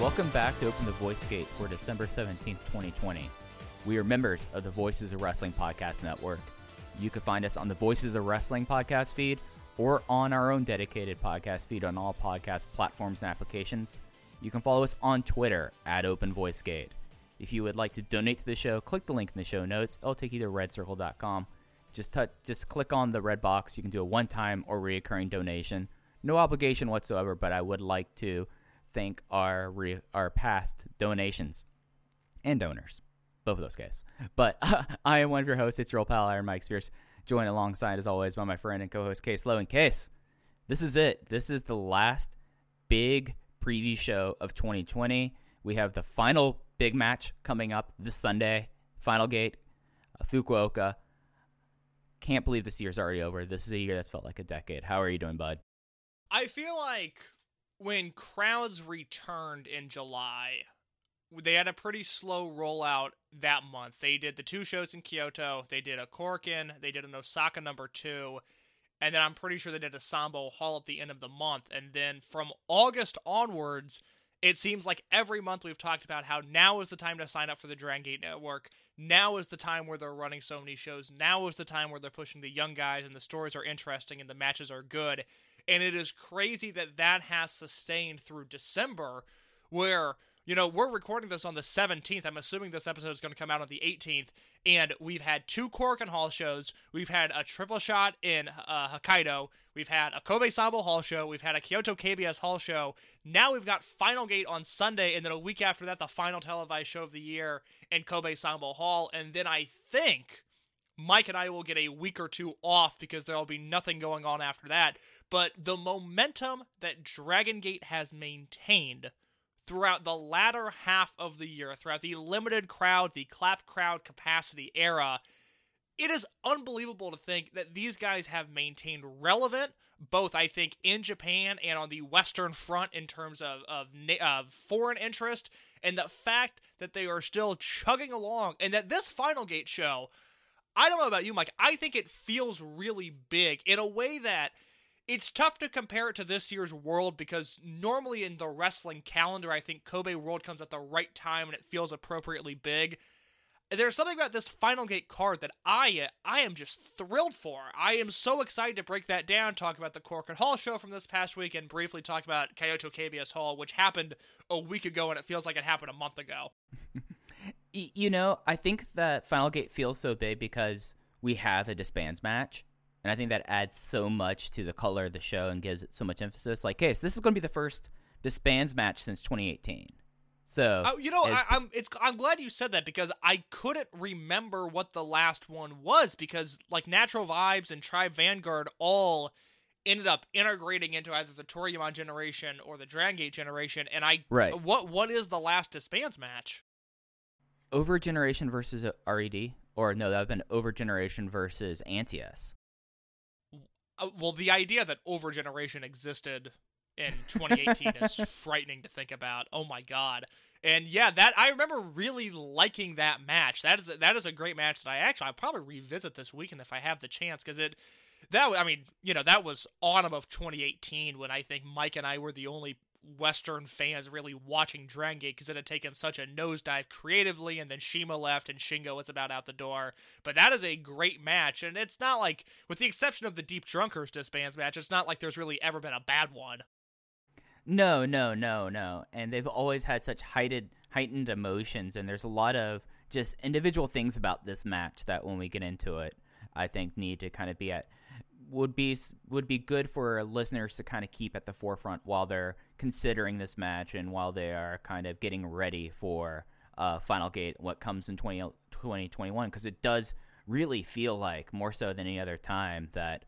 Welcome back to Open the Voice Gate for December 17th, 2020. We are members of the Voices of Wrestling Podcast Network. You can find us on the Voices of Wrestling podcast feed or on our own dedicated podcast feed on all podcast platforms and applications. You can follow us on Twitter at Open Voice Gate. If you would like to donate to the show, click the link in the show notes. It'll take you to redcircle.com. Just touch, just click on the red box. You can do a one-time or recurring donation. No obligation whatsoever, but I would like to thank our re- our past donations and donors, both of those guys. But I am one of your hosts. It's your old pal Iron Mike Spears, joined alongside as always by my friend and co-host Case Lowe. And Case, this is it. This is the last big preview show of 2020. We have the final big match coming up this Sunday. Final Gate, uh, Fukuoka. Can't believe this year's already over. This is a year that's felt like a decade. How are you doing, bud? I feel like when crowds returned in July, they had a pretty slow rollout that month. They did the two shows in Kyoto, they did a Korakuen, they did an Osaka number two, and then I'm pretty sure they did a Sanbo Hall at the end of the month. And then from August onwards, it seems like every month we've talked about how now is the time to sign up for the Dragon Gate Network. Now is the time where they're running so many shows. Now is the time where they're pushing the young guys and the stories are interesting and the matches are good. And it is crazy that that has sustained through December, where, you know, we're recording this on the 17th. I'm assuming this episode is going to come out on the 18th. And we've had two Korakuen Hall shows. We've had a triple shot in uh, Hokkaido. We've had a Kobe Sanbo Hall show. We've had a Kyoto KBS Hall show. Now we've got Final Gate on Sunday. And then a week after that, the final televised show of the year in Kobe Sanbo Hall. And then I think Mike and I will get a week or two off because there will be nothing going on after that. But the momentum that Dragon Gate has maintained throughout the latter half of the year, throughout the limited crowd, the clap crowd capacity era, it is unbelievable to think that these guys have maintained relevant, both I think in Japan and on the Western Front in terms of of, of foreign interest, and the fact that they are still chugging along, and that this Final Gate show, I don't know about you, Mike, I think it feels really big in a way that it's tough to compare it to this year's World because normally in the wrestling calendar, I think Kobe World comes at the right time and it feels appropriately big. There's something about this Final Gate card that I uh, I am just thrilled for. I am so excited to break that down, talk about the Korakuen Hall show from this past week, and briefly talk about Kyoto KBS Hall, which happened a week ago and it feels like it happened a month ago. You know, I think that Final Gate feels so big because we have a disbands match. And I think that adds so much to the color of the show and gives it so much emphasis. Like, case, this is going to be the first disbands match since 2018. So, Oh, you know, I, I'm it's I'm glad you said that because I couldn't remember what the last one was because like Natural Vibes and Tribe Vanguard all ended up integrating into either the Toryumon generation or the Dragon Gate generation, and I Right. What what is the last disbands match? Over Generation versus uh, RED, or no, that would have been Over Generation versus ANTIAS. Uh, well, the idea that overgeneration existed in 2018 is frightening to think about. Oh my god. And yeah, that I remember really liking that match. That is a, that is a great match that I actually I'll probably revisit this weekend if I have the chance because it that I mean you know that was autumn of 2018 when I think Mike and I were the only Western fans really watching Dragon Gate because it had taken such a nosedive creatively, and then CIMA left and Shingo was about out the door. But that is a great match, and it's not like, with the exception of the Deep Drunkers disbands match, it's not like there's really ever been a bad one. No, no, no, no. And they've always had such heightened heightened emotions and there's a lot of just individual things about this match that when we get into it, I think need to kind of be at would be would be good for listeners to kind of keep at the forefront while they're considering this match and while they are kind of getting ready for uh, Final Gate what comes in 20, 2021 because it does really feel like more so than any other time that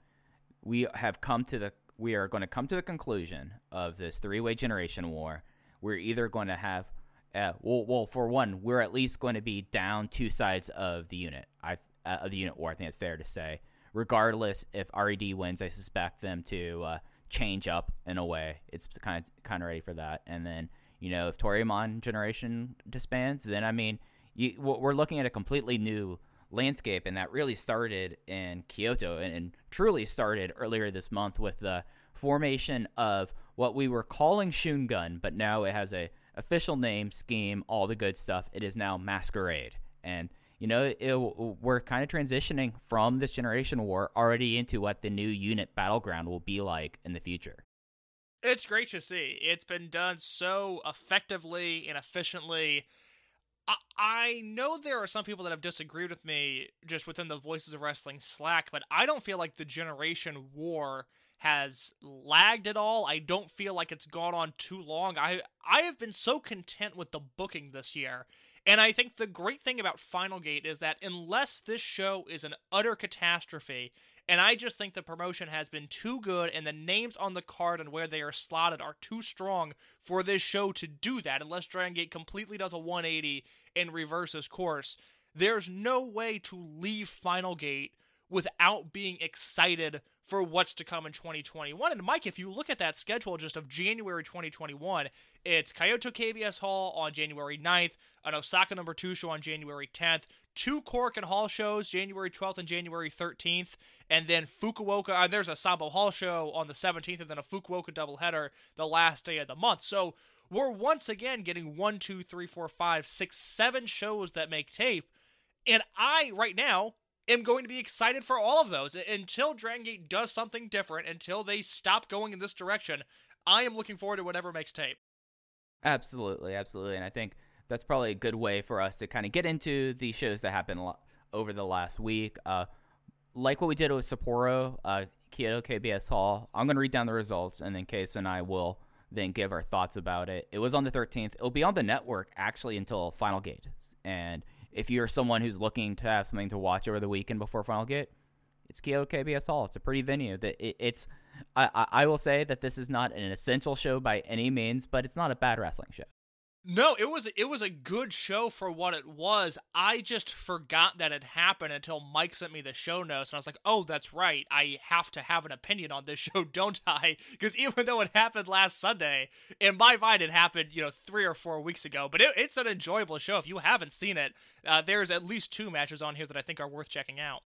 we have come to the we are going to come to the conclusion of this three-way generation war. We're either going to have, uh, well, well, for one, we're at least going to be down two sides of the unit. I uh, of the unit war. I think it's fair to say. Regardless if RED wins, I suspect them to uh, change up in a way. It's kind of kind of ready for that. And then you know if Toryumon generation disbands, then I mean you, we're looking at a completely new landscape, and that really started in Kyoto and, and, truly started earlier this month with the formation of what we were calling Shungun, but now it has a official name, scheme, all the good stuff. It is now Masquerade, and you know it, we're kind of transitioning from this generation war already into what the new unit battleground will be like in the future. It's great to see. It's been done so effectively and efficiently I know there are some people that have disagreed with me just within the Voices of Wrestling Slack, but I don't feel like the Generation War has lagged at all. I don't feel like it's gone on too long. I I have been so content with the booking this year. And I think the great thing about Final Gate is that unless this show is an utter catastrophe, and I just think the promotion has been too good, and the names on the card and where they are slotted are too strong for this show to do that, unless Dragon Gate completely does a 180 and reverses course. There's no way to leave Final Gate without being excited for what's to come in 2021. And Mike, if you look at that schedule just of January 2021, it's Kyoto KBS Hall on January 9th, an Osaka number 2 show on January 10th, two Korakuen Hall shows January 12th and January 13th, and then Fukuoka, uh, there's a Sanbo Hall show on the 17th and then a Fukuoka doubleheader the last day of the month. So, we're once again getting one, two, three, four, five, six, seven shows that make tape. And I, right now, am going to be excited for all of those until Dragon Gate does something different, until they stop going in this direction. I am looking forward to whatever makes tape. Absolutely, absolutely, and I think that's probably a good way for us to kind of get into the shows that happened over the last week. Uh, like what we did with Sapporo, uh, Kyoto KBS Hall. I'm going to read down the results, and then Case and I will then give our thoughts about it. It was on the 13th. It'll be on the network actually until Final Gate, and if you're someone who's looking to have something to watch over the weekend before Final Gate, it's Kyoto KBS Hall. It's a pretty venue. That it, it's. I, I will say that this is not an essential show by any means, but it's not a bad wrestling show. No, it was it was a good show for what it was. I just forgot that it happened until Mike sent me the show notes, and I was like, "Oh, that's right. I have to have an opinion on this show, don't I?" Because even though it happened last Sunday, in my mind, it happened you know three or four weeks ago. But it, it's an enjoyable show. If you haven't seen it, uh, there's at least two matches on here that I think are worth checking out.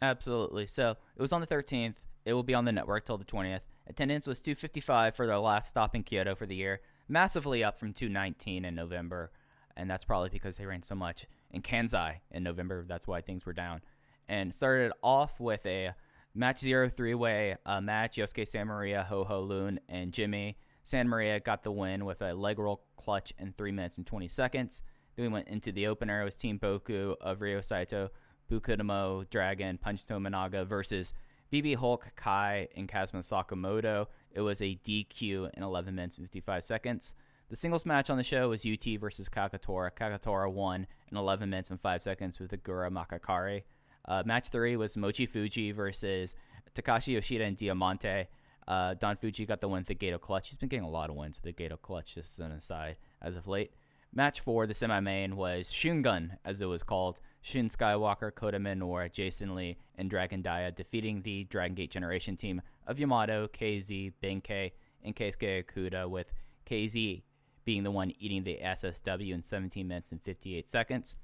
Absolutely. So it was on the 13th. It will be on the network till the 20th. Attendance was 255 for their last stop in Kyoto for the year massively up from 219 in November, and that's probably because they ran so much in Kansai in November. That's why things were down. And started off with a match zero three way uh, match. Yosuke Santa Maria, Ho Ho Lun, and Jimmy. Santa Maria got the win with a leg roll clutch in 3 minutes and 20 seconds. Then we went into the opener. It was Team Boku of Ryo Saito, Bukudomo, Dragon, Punch Tominaga versus BB Hulk, Kai, and Kazuma Sakamoto. It was a DQ in 11 minutes and 55 seconds. The singles match on the show was UT versus Kagetora. Kagetora won in 11 minutes and 5 seconds with Agura Makakari. Uh, match 3 was Mochi Fuji versus Takashi Yoshida and Diamante. Uh, Don Fuji got the win with the Gedo Clutch. He's been getting a lot of wins with the Gedo Clutch, just as an aside, as of late. Match 4, the semi main, was Shungun, as it was called. Shun Skywalker, Kota Minoura, Jason Lee, and Dragon Dia, defeating the Dragon Gate Generation team of Yamato, KZ, Ben-K, and Keisuke Okuda, with KZ being the one eating the SSW in 17 minutes and 58 seconds.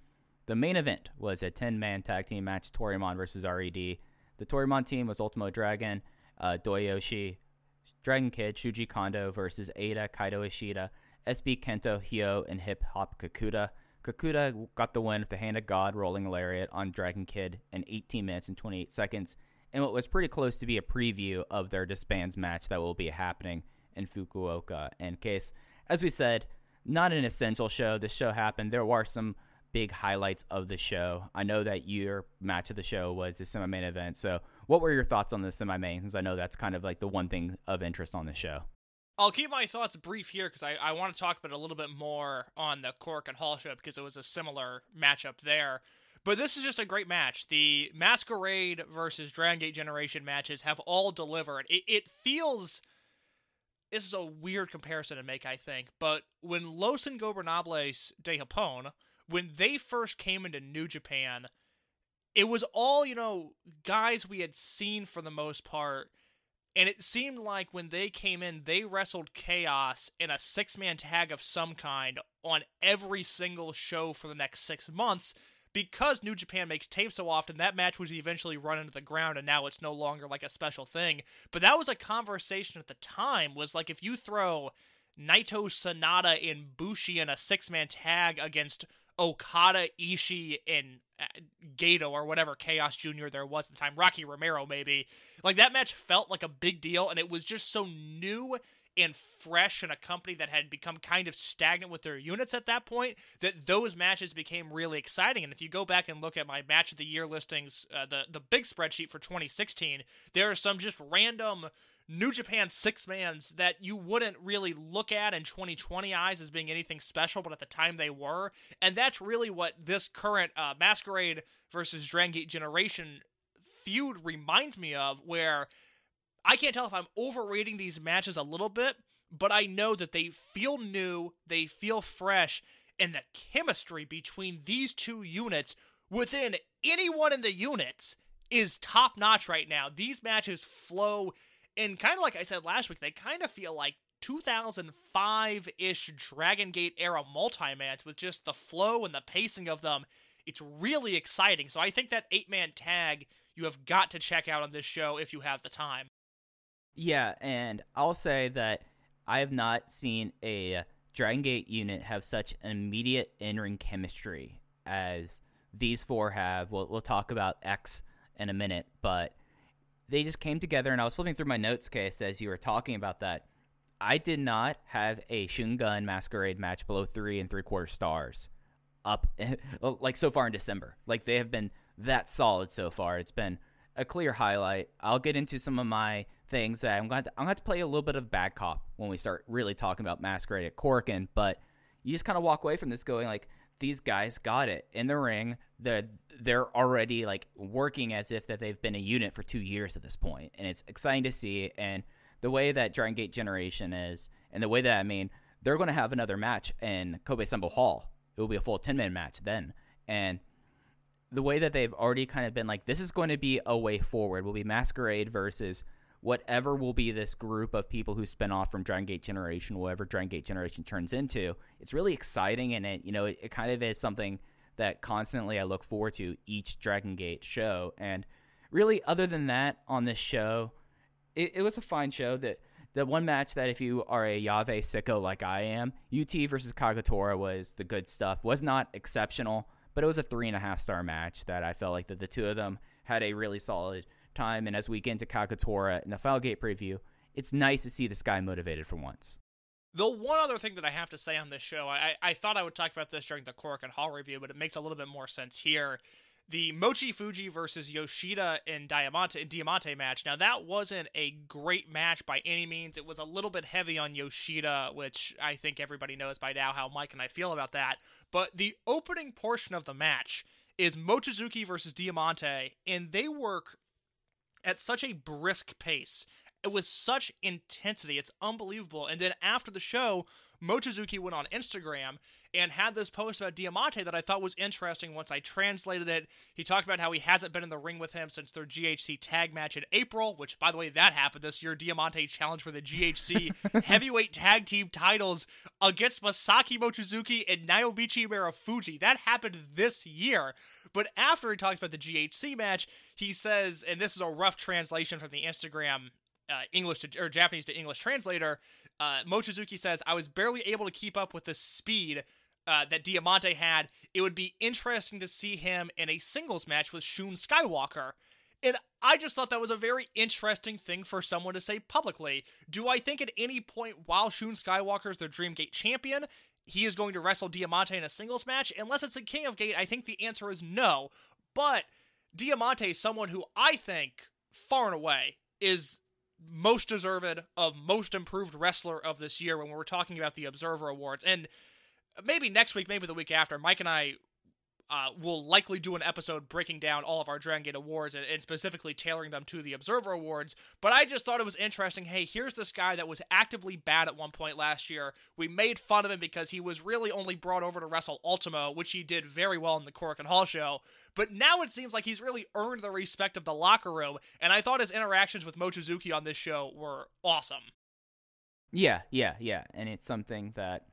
The main event was a 10 man tag team match Toryumon versus RED. The Toryumon team was Ultimo Dragon, uh, Doyoshi, Dragon Kid, Shuji Kondo versus Eita, Kaito Ishida, SB Kento, Hyo, and Hip Hop Kakuda. Kakuda got the win with the Hand of God rolling lariat on Dragon Kid in 18 minutes and 28 seconds, and what was pretty close to be a preview of their disbands match that will be happening in Fukuoka. In case, as we said, not an essential show. This show happened. There were some big highlights of the show. I know that your match of the show was the semi main event. So, what were your thoughts on the semi main? Since I know that's kind of like the one thing of interest on the show. I'll keep my thoughts brief here because I, I want to talk about a little bit more on the Korakuen Hall show because it was a similar matchup there. But this is just a great match. The Masquerade versus Dragon Gate Generation matches have all delivered. It, it feels. This is a weird comparison to make, I think. But when Los Ingobernables de Japón, when they first came into New Japan, it was all, you know, guys we had seen for the most part and it seemed like when they came in, they wrestled Chaos in a six man tag of some kind on every single show for the next six months. Because New Japan makes tapes so often, that match was eventually run into the ground, and now it's no longer like a special thing. But that was a conversation at the time. Was like if you throw Naito, Sanada, and Bushi in a six man tag against Okada, Ishii, and uh, Gedo or whatever Chaos Jr. there was at the time, Rocky Romero maybe. Like that match felt like a big deal, and it was just so new and fresh in a company that had become kind of stagnant with their units at that point that those matches became really exciting. And if you go back and look at my match of the year listings, uh, the the big spreadsheet for 2016, there are some just random New Japan six mans that you wouldn't really look at in 2020 eyes as being anything special, but at the time they were. And that's really what this current uh, Masquerade versus Dragon Gate Generation feud reminds me of, where I can't tell if I'm overrating these matches a little bit, but I know that they feel new, they feel fresh, and the chemistry between these two units within anyone in the units is top notch right now. These matches flow and kind of like I said last week, they kind of feel like 2005 ish Dragon Gate era multi mans with just the flow and the pacing of them. It's really exciting. So I think that eight man tag you have got to check out on this show if you have the time. Yeah, and I'll say that I have not seen a Dragon Gate unit have such an immediate in ring chemistry as these four have. We'll, we'll talk about X in a minute, but they just came together, and I was flipping through my notes case as you were talking about that. I did not have a Shungun Masquerade match below three and three quarter stars up, like so far in December. Like they have been that solid so far. It's been a clear highlight. I'll get into some of my things that I'm going to I'm going to play a little bit of bad cop when we start really talking about Masquerade at Korakuen, but you just kind of walk away from this going like these guys got it in the ring. They're they're already like working as if that they've been a unit for two years at this point, and it's exciting to see. And the way that Dragon Gate Generation is, and the way that I mean, they're going to have another match in Kobe Sanbo Hall. It will be a full ten man match then, and the way that they've already kind of been like, this is going to be a way forward. Will be Masquerade versus whatever will be this group of people who spin off from Dragon Gate Generation, whatever Dragon Gate Generation turns into. It's really exciting, and it you know it, it kind of is something that constantly I look forward to each Dragon Gate show. And really, other than that, on this show, it, it was a fine show. That the one match that if you are a Yave sicko like I am, UT versus Kagetora was the good stuff. Was not exceptional, but it was a three and a half star match that I felt like that the two of them had a really solid time. And as we get into Kagetora in the Final Gate preview, it's nice to see this guy motivated for once. The one other thing that I have to say on this show, I, I thought I would talk about this during the Korakuen Hall review, but it makes a little bit more sense here. The Mochi Fuji versus Yoshida and Diamante in Diamante match. Now that wasn't a great match by any means. It was a little bit heavy on Yoshida, which I think everybody knows by now how Mike and I feel about that. But the opening portion of the match is Mochizuki versus Diamante, and they work at such a brisk pace. It was such intensity. It's unbelievable. And then after the show, Mochizuki went on Instagram and had this post about Diamante that I thought was interesting once I translated it. He talked about how he hasn't been in the ring with him since their GHC tag match in April, which, by the way, that happened this year. Diamante challenged for the GHC heavyweight tag team titles against Masaki Mochizuki and Naomichi Marufuji. That happened this year. But after he talks about the GHC match, he says, and this is a rough translation from the Instagram uh, English to or Japanese to English translator. Uh, Mochizuki says, "I was barely able to keep up with the speed uh, that Diamante had. It would be interesting to see him in a singles match with Shun Skywalker." And I just thought that was a very interesting thing for someone to say publicly. Do I think at any point while Shun Skywalker is the Dreamgate champion, he is going to wrestle Diamante in a singles match? Unless it's a King of Gate, I think the answer is no. But Diamante is someone who I think far and away is most deserved of most improved wrestler of this year when we're talking about the Observer Awards. And maybe next week, maybe the week after, Mike and I uh, will likely do an episode breaking down all of our Dragon Gate awards and, and, specifically tailoring them to the Observer Awards. But I just thought it was interesting. Hey, here's this guy that was actively bad at one point last year. We made fun of him because he was really only brought over to wrestle Ultimo, which he did very well in the Korakuen Hall show. But now it seems like he's really earned the respect of the locker room. And I thought his interactions with Mochizuki on this show were awesome. Yeah, yeah, yeah. And it's something that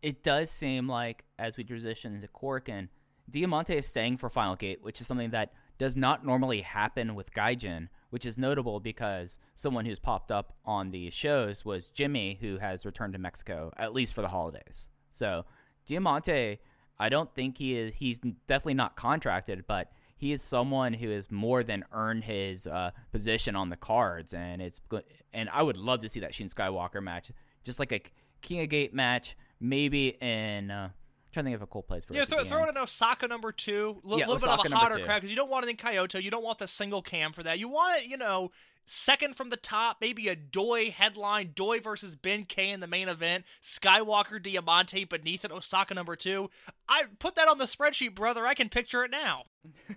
it does seem like as we transition into Korakuen – Diamante is staying for Final Gate, which is something that does not normally happen with Gaijin, which is notable because someone who's popped up on these shows was Jimmy, who has returned to Mexico, at least for the holidays. So Diamante, I don't think he is, he's definitely not contracted, but he is someone who has more than earned his uh, position on the cards. And it's and I would love to see that Shun Skywalker match, just like a King of Gate match, maybe in. Uh, trying to think of a cool place for yeah. Throw, throw it in Osaka number two. A L- Yeah, little bit of a hotter crowd because you don't want it in Kyoto. You don't want the single cam for that. You want it, you know, second from the top, maybe a Doi headline, Doi versus Ben K in the main event, Skywalker Diamante beneath it, Osaka number two. I put that on the spreadsheet, brother. I can picture it now.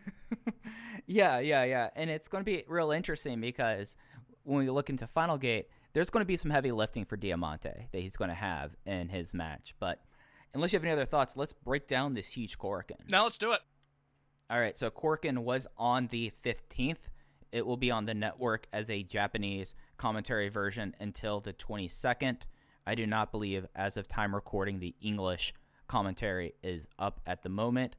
Yeah, yeah, yeah. And it's going to be real interesting because when we look into Final Gate, there's going to be some heavy lifting for Diamante that he's going to have in his match. But unless you have any other thoughts, let's break down this huge Korakuen. Now let's do it. All right, so Korakuen was on the 15th. It will be on the network as a Japanese commentary version until the 22nd. I do not believe, as of time recording, the English commentary is up at the moment.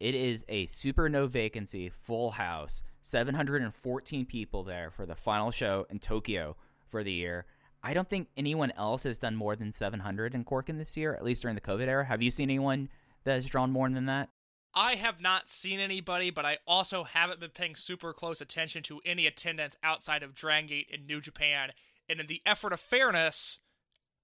It is a super no vacancy, full house, 714 people there for the final show in Tokyo for the year. I don't think anyone else has done more than 700 in Korakuen this year, at least during the COVID era. Have you seen anyone that has drawn more than that? I have not seen anybody, but I also haven't been paying super close attention to any attendance outside of Dragon Gate in New Japan. And in the effort of fairness,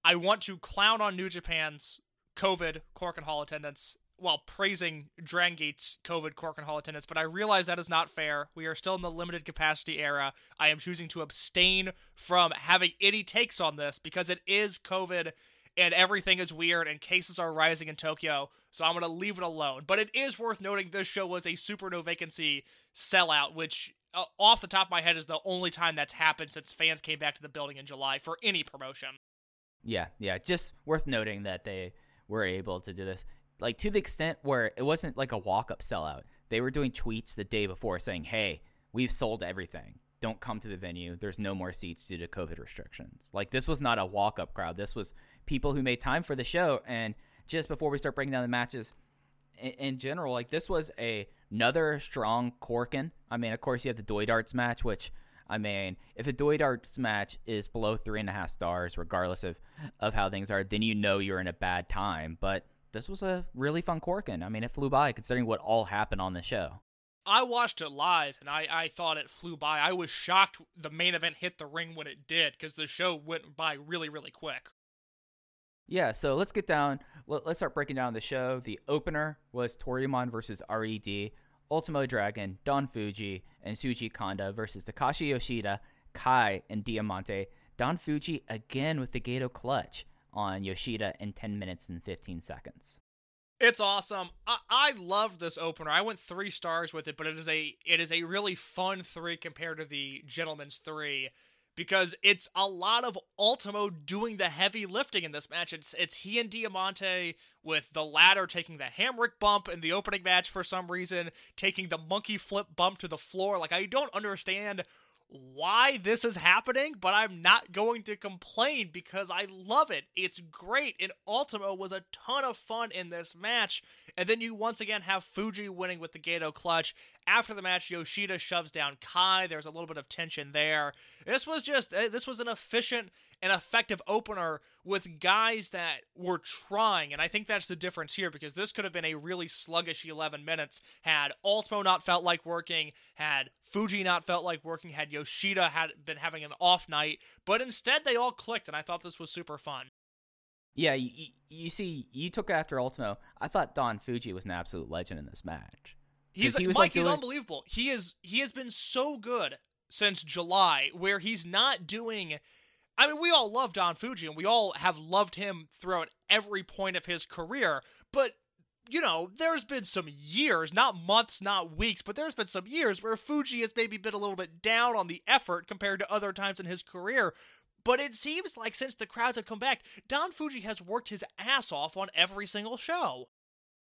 I want to clown on New Japan's COVID Korakuen Hall attendance while praising Drangate's COVID Korakuen Hall attendance, but I realize that is not fair. We are still in the limited capacity era. I am choosing to abstain from having any takes on this because it is COVID and everything is weird and cases are rising in Tokyo, so I'm going to leave it alone. But it is worth noting this show was a super no vacancy sellout, which uh, off the top of my head is the only time that's happened since fans came back to the building in July for any promotion. Yeah, yeah. Just worth noting that they were able to do this. Like to the extent where it wasn't like a walk up sellout. They were doing tweets the day before saying, Hey, we've sold everything. Don't come to the venue. There's no more seats due to COVID restrictions. Like this was not a walk up crowd. This was people who made time for the show. And just before we start breaking down the matches, in, in general, like this was a another strong Korakuen. I mean, of course, you have the Doy Darts match, which I mean, if a Doy Darts match is below three and a half stars, regardless of of how things are, then you know you're in a bad time. But this was a really fun Korakuen. I mean, it flew by considering what all happened on the show. I watched it live and I, I thought it flew by. I was shocked the main event hit the ring when it did because the show went by really, really quick. Yeah, so let's get down. Let, us start breaking down the show. The opener was Toryumon versus RED, Ultimo Dragon, Don Fuji, and Shuji Kondo versus Takashi Yoshida, Kai, and Diamante. Don Fuji again with the Gedo clutch on Yoshida in 10 minutes and 15 seconds. It's awesome. I, I loved this opener. I went three stars with it, but it is a it is a really fun three compared to the Gentleman's three because it's a lot of Ultimo doing the heavy lifting in this match. It's it's he and Diamante with the latter taking the Hamrick bump in the opening match for some reason, taking the monkey flip bump to the floor. Like I don't understand why this is happening, but I'm not going to complain because I love it. It's great. And Ultimo was a ton of fun in this match. And then you once again have Fuji winning with the Gedo clutch. After the match, Yoshida shoves down Kai. There's a little bit of tension there. This was just, uh, this was an efficient and effective opener with guys that were trying. And I think that's the difference here because this could have been a really sluggish 11 minutes had Ultimo not felt like working, had Fuji not felt like working, had Yoshida had been having an off night. But instead, they all clicked, and I thought this was super fun. Yeah, you, you see, you took after Ultimo. I thought Don Fuji was an absolute legend in this match. He's he was Mike. like he's unbelievable. He is. He has been so good since July, where he's not doing. I mean, we all love Don Fuji, and we all have loved him throughout every point of his career. But you know, there's been some years, not months, not weeks, but there's been some years where Fuji has maybe been a little bit down on the effort compared to other times in his career. But it seems like since the crowds have come back, Don Fuji has worked his ass off on every single show.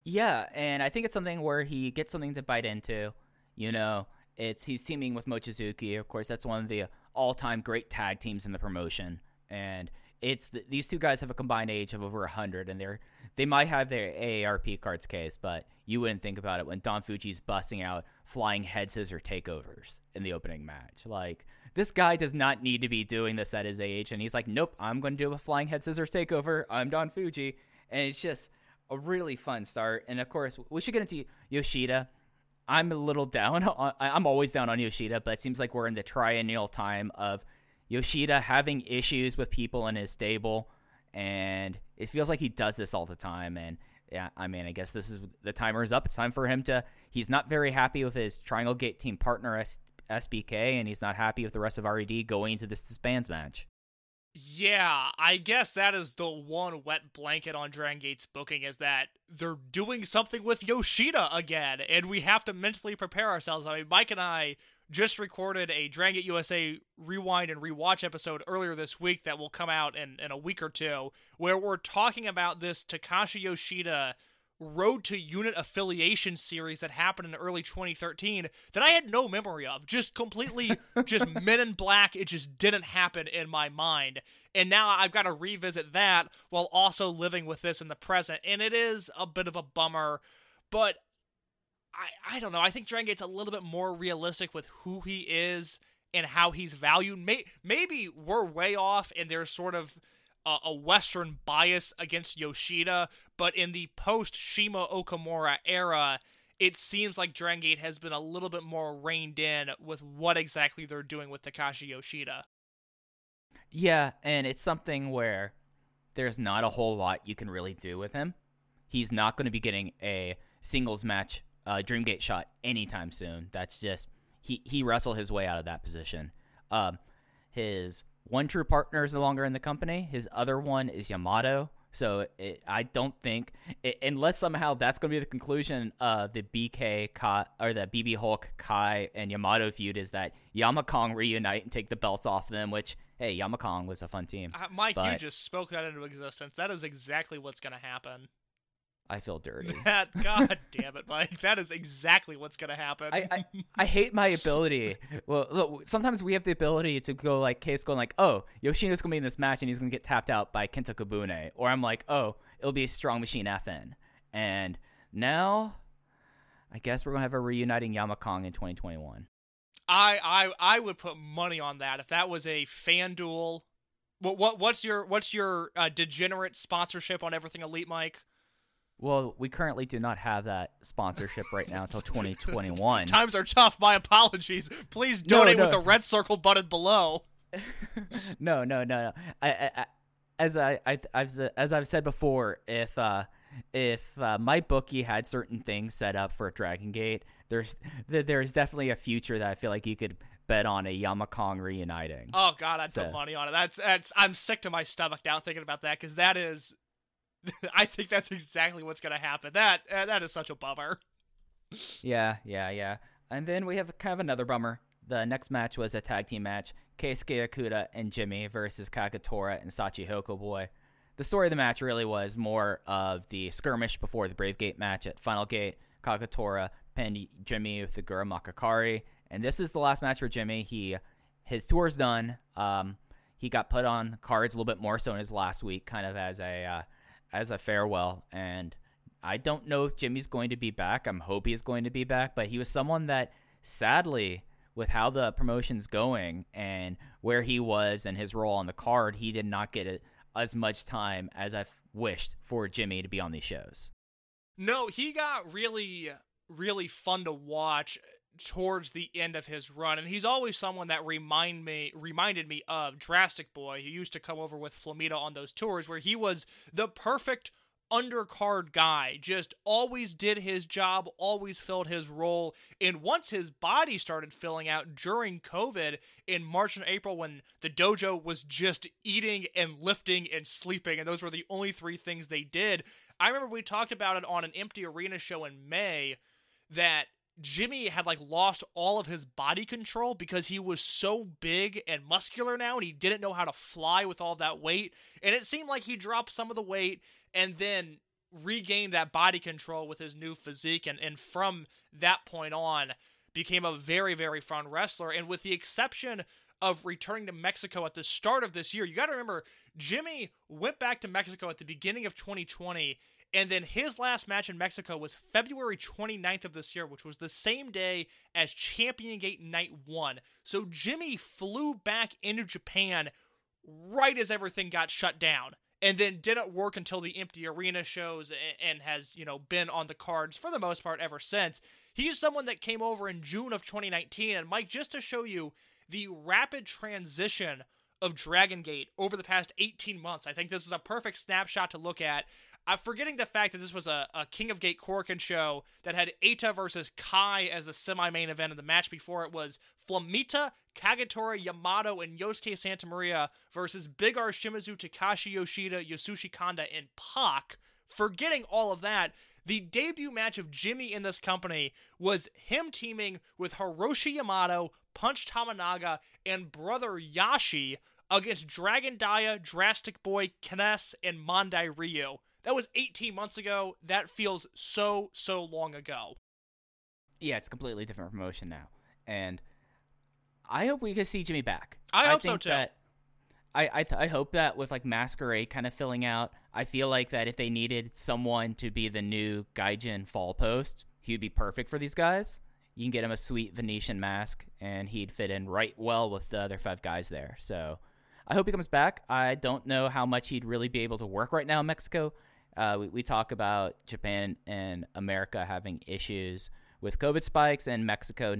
Yeah, and I think it's something where he gets something to bite into. You know, it's he's teaming with Mochizuki. Of course, that's one of the all-time great tag teams in the promotion, and it's th these two guys have a combined age of over hundred, and they're they might have their AARP cards case, but you wouldn't think about it when Don Fuji's busting out flying head scissor takeovers in the opening match. Like this guy does not need to be doing this at his age, and he's like, nope, I'm going to do a flying head scissors takeover. I'm Don Fuji, and it's just a really fun start. And of course, we should get into Yoshida. I'm a little down. On, I'm always down on Yoshida, but it seems like we're in the triennial time of Yoshida having issues with people in his stable, and it feels like he does this all the time. And yeah, I mean, I guess this is the timer is up. It's time for him to. He's not very happy with his Triangle Gate team partner S, SBK, and he's not happy with the rest of RED going into this disbands match. Yeah, I guess that is the one wet blanket on Dragon Gate's booking is that they're doing something with Yoshida again, and we have to mentally prepare ourselves. I mean, Mike and I just recorded a Dragon Gate USA rewind and rewatch episode earlier this week that will come out in, in a week or two, where we're talking about this Takashi Yoshida Road to Unit affiliation series that happened in early 2013 that I had no memory of. Just completely, just men in black. It just didn't happen in my mind. And now I've got to revisit that while also living with this in the present. And it is a bit of a bummer, but I, I don't know. I think Dragon Gate's a little bit more realistic with who he is and how he's valued. May, maybe we're way off and there's sort of a, a Western bias against Yoshida, but in the post CIMA Okamura era, it seems like Dragon Gate has been a little bit more reined in with what exactly they're doing with Takashi Yoshida. Yeah, and it's something where there's not a whole lot you can really do with him. He's not going to be getting a singles match, uh, Dreamgate shot anytime soon. That's just he he wrestled his way out of that position. Um, his one true partner is no longer in the company. His other one is Yamato. So it, I don't think, it, unless somehow that's going to be the conclusion of the BK Kai, or the BB Hulk Kai and Yamato feud is that Yamakong reunite and take the belts off them. Which hey, Yamakong was a fun team. Uh, Mike, you just spoke that into existence. That is exactly what's going to happen. I feel dirty. That God damn it, Mike. That is exactly what's going to happen. I, I I hate my ability. Well, look, sometimes we have the ability to go like case going like, oh, Yoshino's gonna be in this match and he's gonna get tapped out by Kenta Kobune, or I'm like, oh, it'll be a Strong Machine FN, and now, I guess we're gonna have a reuniting Yamakong in 2021. I I I would put money on that if that was a FanDuel. What what what's your what's your uh, degenerate sponsorship on everything Elite, Mike? Well, we currently do not have that sponsorship right now until 2021. Times are tough. My apologies. Please donate no. with the red circle button below. no, no, no, no. I, I, I as I, I, I've, as I've said before, if uh, if uh, my bookie had certain things set up for Dragon Gate, there's there's definitely a future that I feel like you could bet on a Yamakong reuniting. Oh God, I'd So- put money on it. That's that's. I'm sick to my stomach now thinking about that because that is. I think that's exactly what's gonna happen. That uh, that is such a bummer. Yeah, yeah, yeah. And then we have kind of another bummer. the next match was a tag team match: Keisuke Okuda and Jimmy versus Kagetora and Sachi Hoko Boy. The story of the match really was more of the skirmish before the Brave Gate match at Final Gate. Kagetora pinned Jimmy with the Gura Makakari, and this is the last match for Jimmy. He his tour's done. Um, he got put on cards a little bit more so in his last week, kind of as a uh, as a farewell. And I don't know if Jimmy's going to be back. I'm hope he's going to be back, but he was someone that sadly with how the promotion's going and where he was and his role on the card, he did not get as much time as I wished for Jimmy to be on these shows. No, he got really, really fun to watch towards the end of his run, and he's always someone that remind me reminded me of Drastic Boy, who used to come over with Flamita on those tours, where he was the perfect undercard guy, just always did his job, always filled his role. And once his body started filling out during COVID in March and April, when the dojo was just eating and lifting and sleeping, and those were the only three things they did. I remember we talked about it on an empty arena show in May that Jimmy had like lost all of his body control because he was so big and muscular now and he didn't know how to fly with all that weight. And it seemed like he dropped some of the weight and then regained that body control with his new physique and, and from that point on became a very, very fun wrestler. And with the exception of returning to Mexico at the start of this year, you got to remember Jimmy went back to Mexico at the beginning of 2020 and then his last match in Mexico was February 29th of this year, which was the same day as Champion Gate Night 1. So Jimmy flew back into Japan right as everything got shut down and then didn't work until the empty arena shows and has, you know, been on the cards for the most part ever since. He's someone that came over in June of 2019 and Mike just to show you the rapid transition of Dragon Gate over the past 18 months. I think this is a perfect snapshot to look at I'm forgetting the fact that this was a, a King of Gate Korakuen show that had Eita versus Kai as the semi main event of the match before it was Flamita, Kagetora, Yamato, and Yosuke Santa Maria versus Big R Shimizu, Takashi Yoshida, Yasushi Kanda, and Pac. Forgetting all of that, the debut match of Jimmy in this company was him teaming with Hiroshi Yamato, Punch Tominaga, and brother Yashi against Dragon Dia, Drastic Boy, Kness, and Mondai Ryu. That was 18 months ago. That feels so, so long ago. Yeah, it's completely different promotion now. And I hope we can see Jimmy back. I hope think so, too. That, I I, th- I hope that with like Masquerade kind of filling out, I feel like that if they needed someone to be the new Gaijin fall post, he would be perfect for these guys. You can get him a sweet Venetian mask, and he'd fit in right well with the other five guys there. So I hope he comes back. I don't know how much he'd really be able to work right now in Mexico. Uh, we, we talk about Japan and America having issues with COVID spikes, and Mexico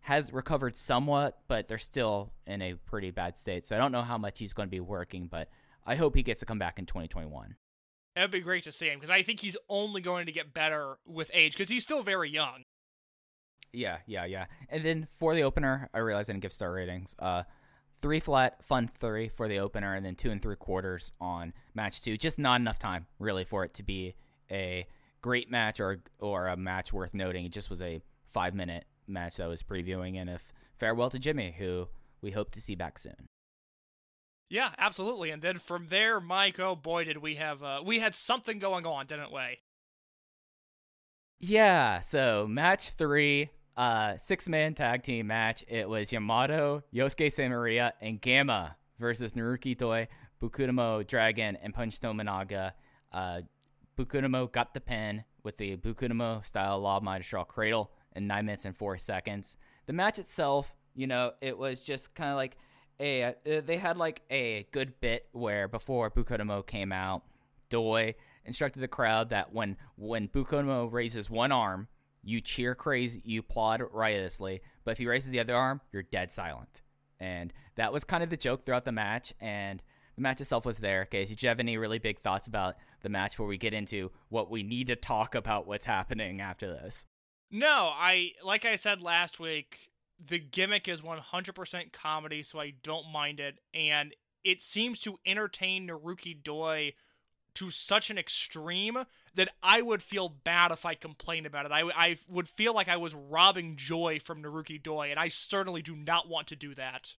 has recovered somewhat, but they're still in a pretty bad state. So I don't know how much he's going to be working, but I hope he gets to come back in 2021. It'd be great to see him because I think he's only going to get better with age because he's still very young. Yeah, yeah, yeah. And then for the opener, I realized I didn't give star ratings. Uh, three flat, fun three for the opener, and then two and three quarters on match two. Just not enough time really for it to be a great match or or a match worth noting. It just was a five minute match that I was previewing, and if farewell to Jimmy, who we hope to see back soon. Yeah, absolutely. And then from there, Mike, oh boy, did we have uh, we had something going on, didn't we? Yeah. So match three, uh, six man tag team match. It was Yamato, Yosuke Santa Maria, and Gamma versus Naruki Doi, Bukudomo Dragon, and Punch Tominaga. Uh, Bukudomo got the pin with the Bukudomo style Law Midas Cradle in 9 minutes and 4 seconds. The match itself, you know, it was just kind of like a. Uh, they had like a good bit where before Bukudomo came out, Doi instructed the crowd that when when Bukudomo raises one arm, you cheer crazy, you applaud riotously, but if he raises the other arm, you're dead silent. And that was kind of the joke throughout the match. And the match itself was there. Okay, so do you have any really big thoughts about the match before we get into what we need to talk about what's happening after this? No, I like I said last week, the gimmick is 100% comedy, so I don't mind it, and it seems to entertain Naruki Doi to such an extreme that I would feel bad if I complained about it. I, I would feel like I was robbing joy from Naruki Doi, and I certainly do not want to do that.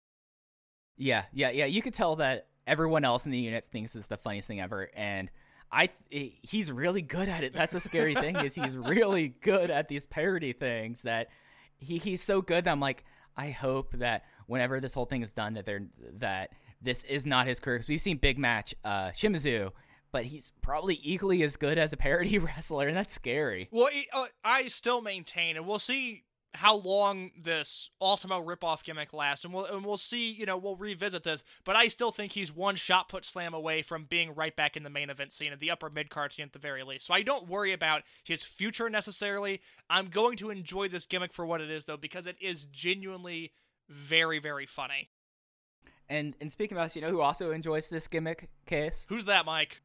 Yeah, yeah, yeah. You could tell that everyone else in the unit thinks it's the funniest thing ever, and I he's really good at it. That's a scary thing is he's really good at these parody things that he he's so good that I'm like I hope that whenever this whole thing is done that they're that this is not his career because we've seen big match uh Shimizu but he's probably equally as good as a parody wrestler and that's scary. Well, uh, I still maintain and we'll see how long this Ultimo ripoff gimmick lasts, and we'll and we'll see. You know, we'll revisit this, but I still think he's one shot put slam away from being right back in the main event scene, at the upper mid card scene at the very least. So I don't worry about his future necessarily. I'm going to enjoy this gimmick for what it is, though, because it is genuinely very very funny. And and speaking about this, you know who also enjoys this gimmick case? Who's that, Mike?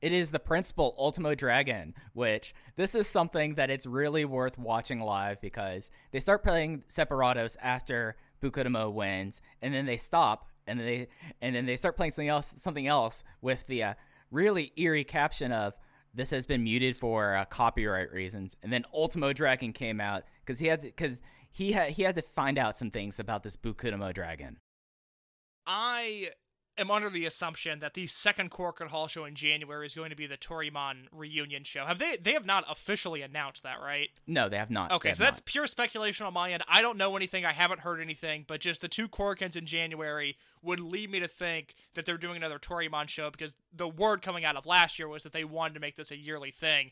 It is the principal Ultimo Dragon, which this is something that it's really worth watching live because they start playing separados after Bukutomo wins, and then they stop, and then they and then they start playing something else, something else with the uh, really eerie caption of "This has been muted for uh, copyright reasons," and then Ultimo Dragon came out because he had because he had he had to find out some things about this Bukutomo Dragon. I am under the assumption that the second Korakuen Hall show in January is going to be the Toryumon reunion show. Have they? They have not officially announced that, right? No, they have not. Okay, have so that's not. pure speculation on my end. I don't know anything. I haven't heard anything, but just the two Korakuens in January would lead me to think that they're doing another Toryumon show because the word coming out of last year was that they wanted to make this a yearly thing.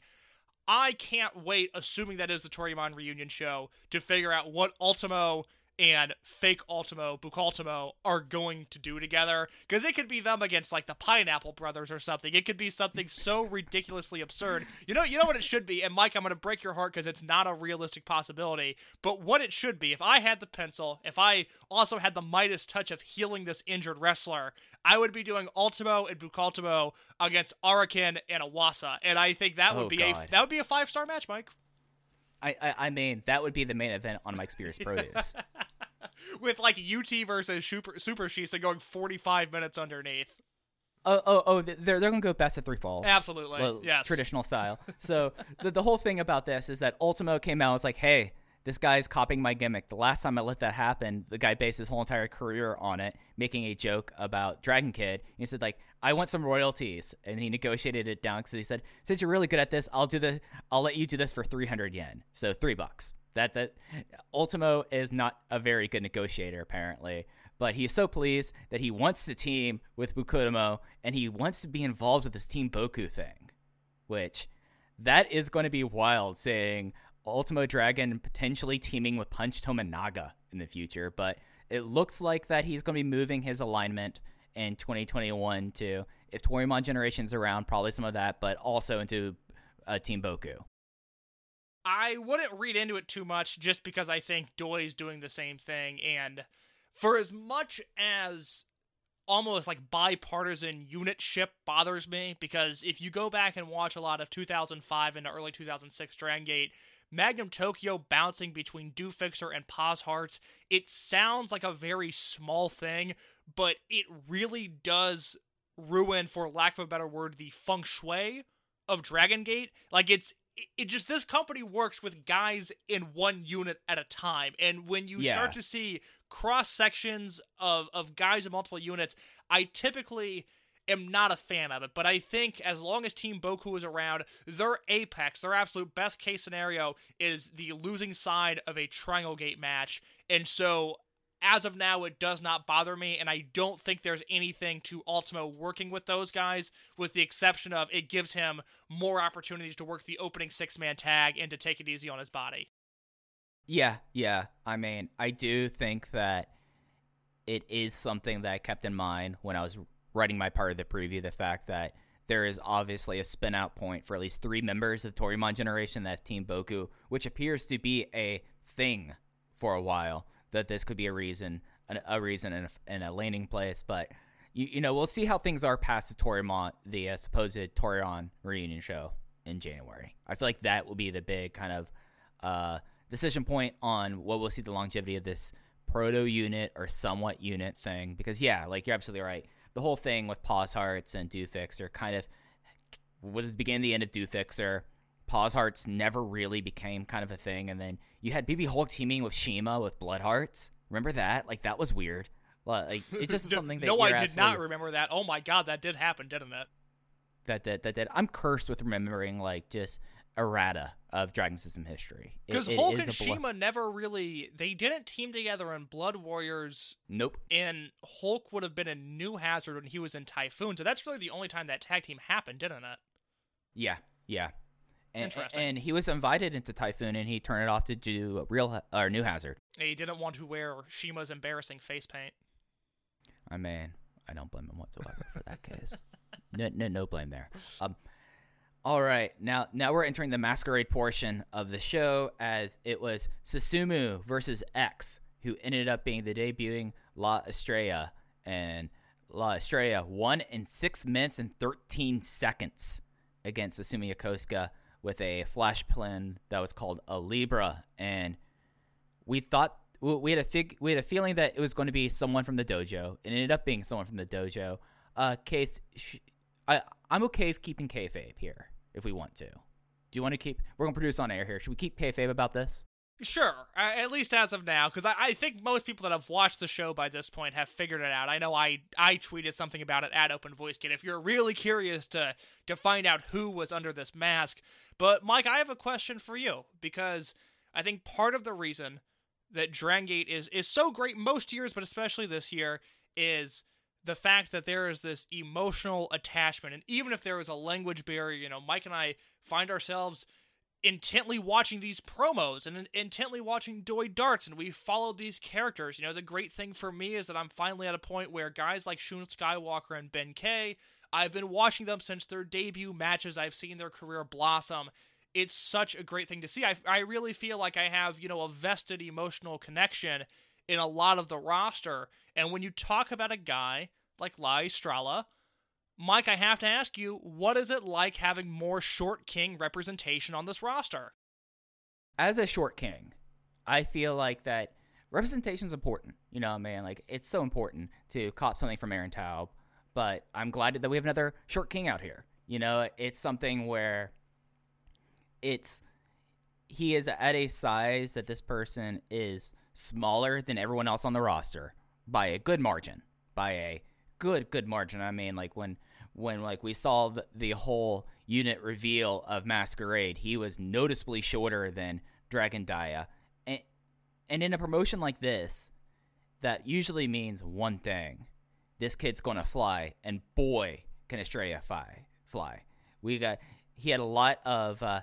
I can't wait, assuming that is the Toryumon reunion show, to figure out what Ultimo and fake Ultimo, Bukaltimo are going to do together. Because it could be them against like the Pineapple Brothers or something. It could be something so ridiculously absurd. You know, you know what it should be. And Mike, I'm going to break your heart because it's not a realistic possibility. But what it should be, if I had the pencil, if I also had the Midas touch of healing this injured wrestler, I would be doing Ultimo and Bukaltimo against Arakin and Awasa. And I think that would Oh, be God. a that would be a five star match, Mike. I, I I mean that would be the main event on Mike Spears Produce. With like UT versus Super Super Shisa going 45 minutes underneath. Oh, oh, oh! They're they're gonna go best of three falls. Absolutely. Well, yes. traditional style. So the the whole thing about this is that Ultimo came out and was like, "Hey, this guy's copying my gimmick." The last time I let that happen, the guy based his whole entire career on it, making a joke about Dragon Kid. He said like, "I want some royalties," and he negotiated it down because he said, "Since you're really good at this, I'll do the I'll let you do this for 300 yen, so three bucks." That that Ultimo is not a very good negotiator apparently, but he's so pleased that he wants to team with Bukutomo and he wants to be involved with this Team Boku thing, which that is going to be wild. Saying Ultimo Dragon potentially teaming with Punch Tominaga in the future, but it looks like that he's going to be moving his alignment in 2021 to if Toryumon Generation's around, probably some of that, but also into uh, Team Boku. I wouldn't read into it too much just because I think Doi's doing the same thing. And for as much as almost like bipartisan unit ship bothers me, because if you go back and watch a lot of 2005 into early 2006 Dragon Gate, Magnum Tokyo bouncing between Do Fixer and Pos.HEARTS, it sounds like a very small thing, but it really does ruin, for lack of a better word, the feng shui of Dragon Gate. Like it's it- just this company works with guys in one unit at a time and when you Yeah. start to see cross sections of of guys in multiple units i typically am not a fan of it but i think as long as team boku is around their apex their absolute best case scenario is the losing side of a triangle gate match and so as of now, it does not bother me, and I don't think there's anything to Ultimo working with those guys, with the exception of it gives him more opportunities to work the opening six man tag and to take it easy on his body. Yeah, yeah. I mean, I do think that it is something that I kept in mind when I was writing my part of the preview. The fact that there is obviously a spin out point for at least three members of Toryumon Generation, that's Team Boku, which appears to be a thing for a while. That this could be a reason, a reason, and a, a landing place. But you, you know, we'll see how things are past the Toryumon, the uh, supposed Toryumon reunion show in January. I feel like that will be the big kind of uh, decision point on what we'll see the longevity of this proto unit or somewhat unit thing. Because yeah, like you're absolutely right. The whole thing with pause hearts and do kind of was the beginning the end of Do Fixer. Pos.HEARTS never really became kind of a thing, and then you had BB Hulk teaming with CIMA with Blood Hearts. Remember that? Like that was weird. Like it just something that no, I did not remember that. Oh my god, that did happen, didn't it? that that that did. I'm cursed with remembering like just errata of Dragon System history. Because Hulk and a blo- CIMA never really they didn't team together in Blood Warriors, Nope. and Hulk would have been a New Hazard when he was in Typhoon. So that's really the only time that tag team happened, didn't it? Yeah, yeah. And, Interesting. And he was invited into Typhoon, and he turned it off to do a real or New Hazard. He didn't want to wear CIMA's embarrassing face paint. I mean, I don't blame him whatsoever for that case. No, no, no blame there. Um, all right, now now we're entering the masquerade portion of the show as it was Susumu versus X, who ended up being the debuting La Estrella, and La Estrella won in six minutes and thirteen seconds against Susumu Yokosuka with a flash plan that was called a Libra, and we thought we had a fig, we had a feeling that it was going to be someone from the dojo. It ended up being someone from the dojo. Uh, case, sh- I I'm okay with keeping kayfabe here if we want to. Do you want to keep? We're gonna produce on air here. Should we keep kayfabe about this? Sure, at least as of now, because I, I think most people that have watched the show by this point have figured it out. I know I I tweeted something about it at Open Voice Gate. If you're really curious to to find out who was under this mask, but Mike, I have a question for you because I think part of the reason that Drangate is is so great most years, but especially this year, is the fact that there is this emotional attachment, and even if there is a language barrier, you know, Mike and I find ourselves intently watching these promos and intently watching Doi Darts, and we followed these characters. You know, the great thing for me is that I'm finally at a point where guys like Shun Skywalker and Ben-K, I've been watching them since their debut matches. I've seen their career blossom. It's such a great thing to see. I, I really feel like I have, you know, a vested emotional connection in a lot of the roster. And when you talk about a guy like La Estrella, Mike, I have to ask you, what is it like having more Short King representation on this roster? As a short king, I feel like that representation is important. You know, man, like it's so important to cop something from Aaron Taub. But I'm glad that we have another short king out here. You know, it's something where it's he is at a size that this person is smaller than everyone else on the roster by a good margin. By a good good margin. I mean, like when when like we saw the, the whole unit reveal of Masquerade, he was noticeably shorter than Dragon Dia. And and in a promotion like this, that usually means one thing. This kid's to fly and boy, can Estrella fly. Fly. We got he had a lot of uh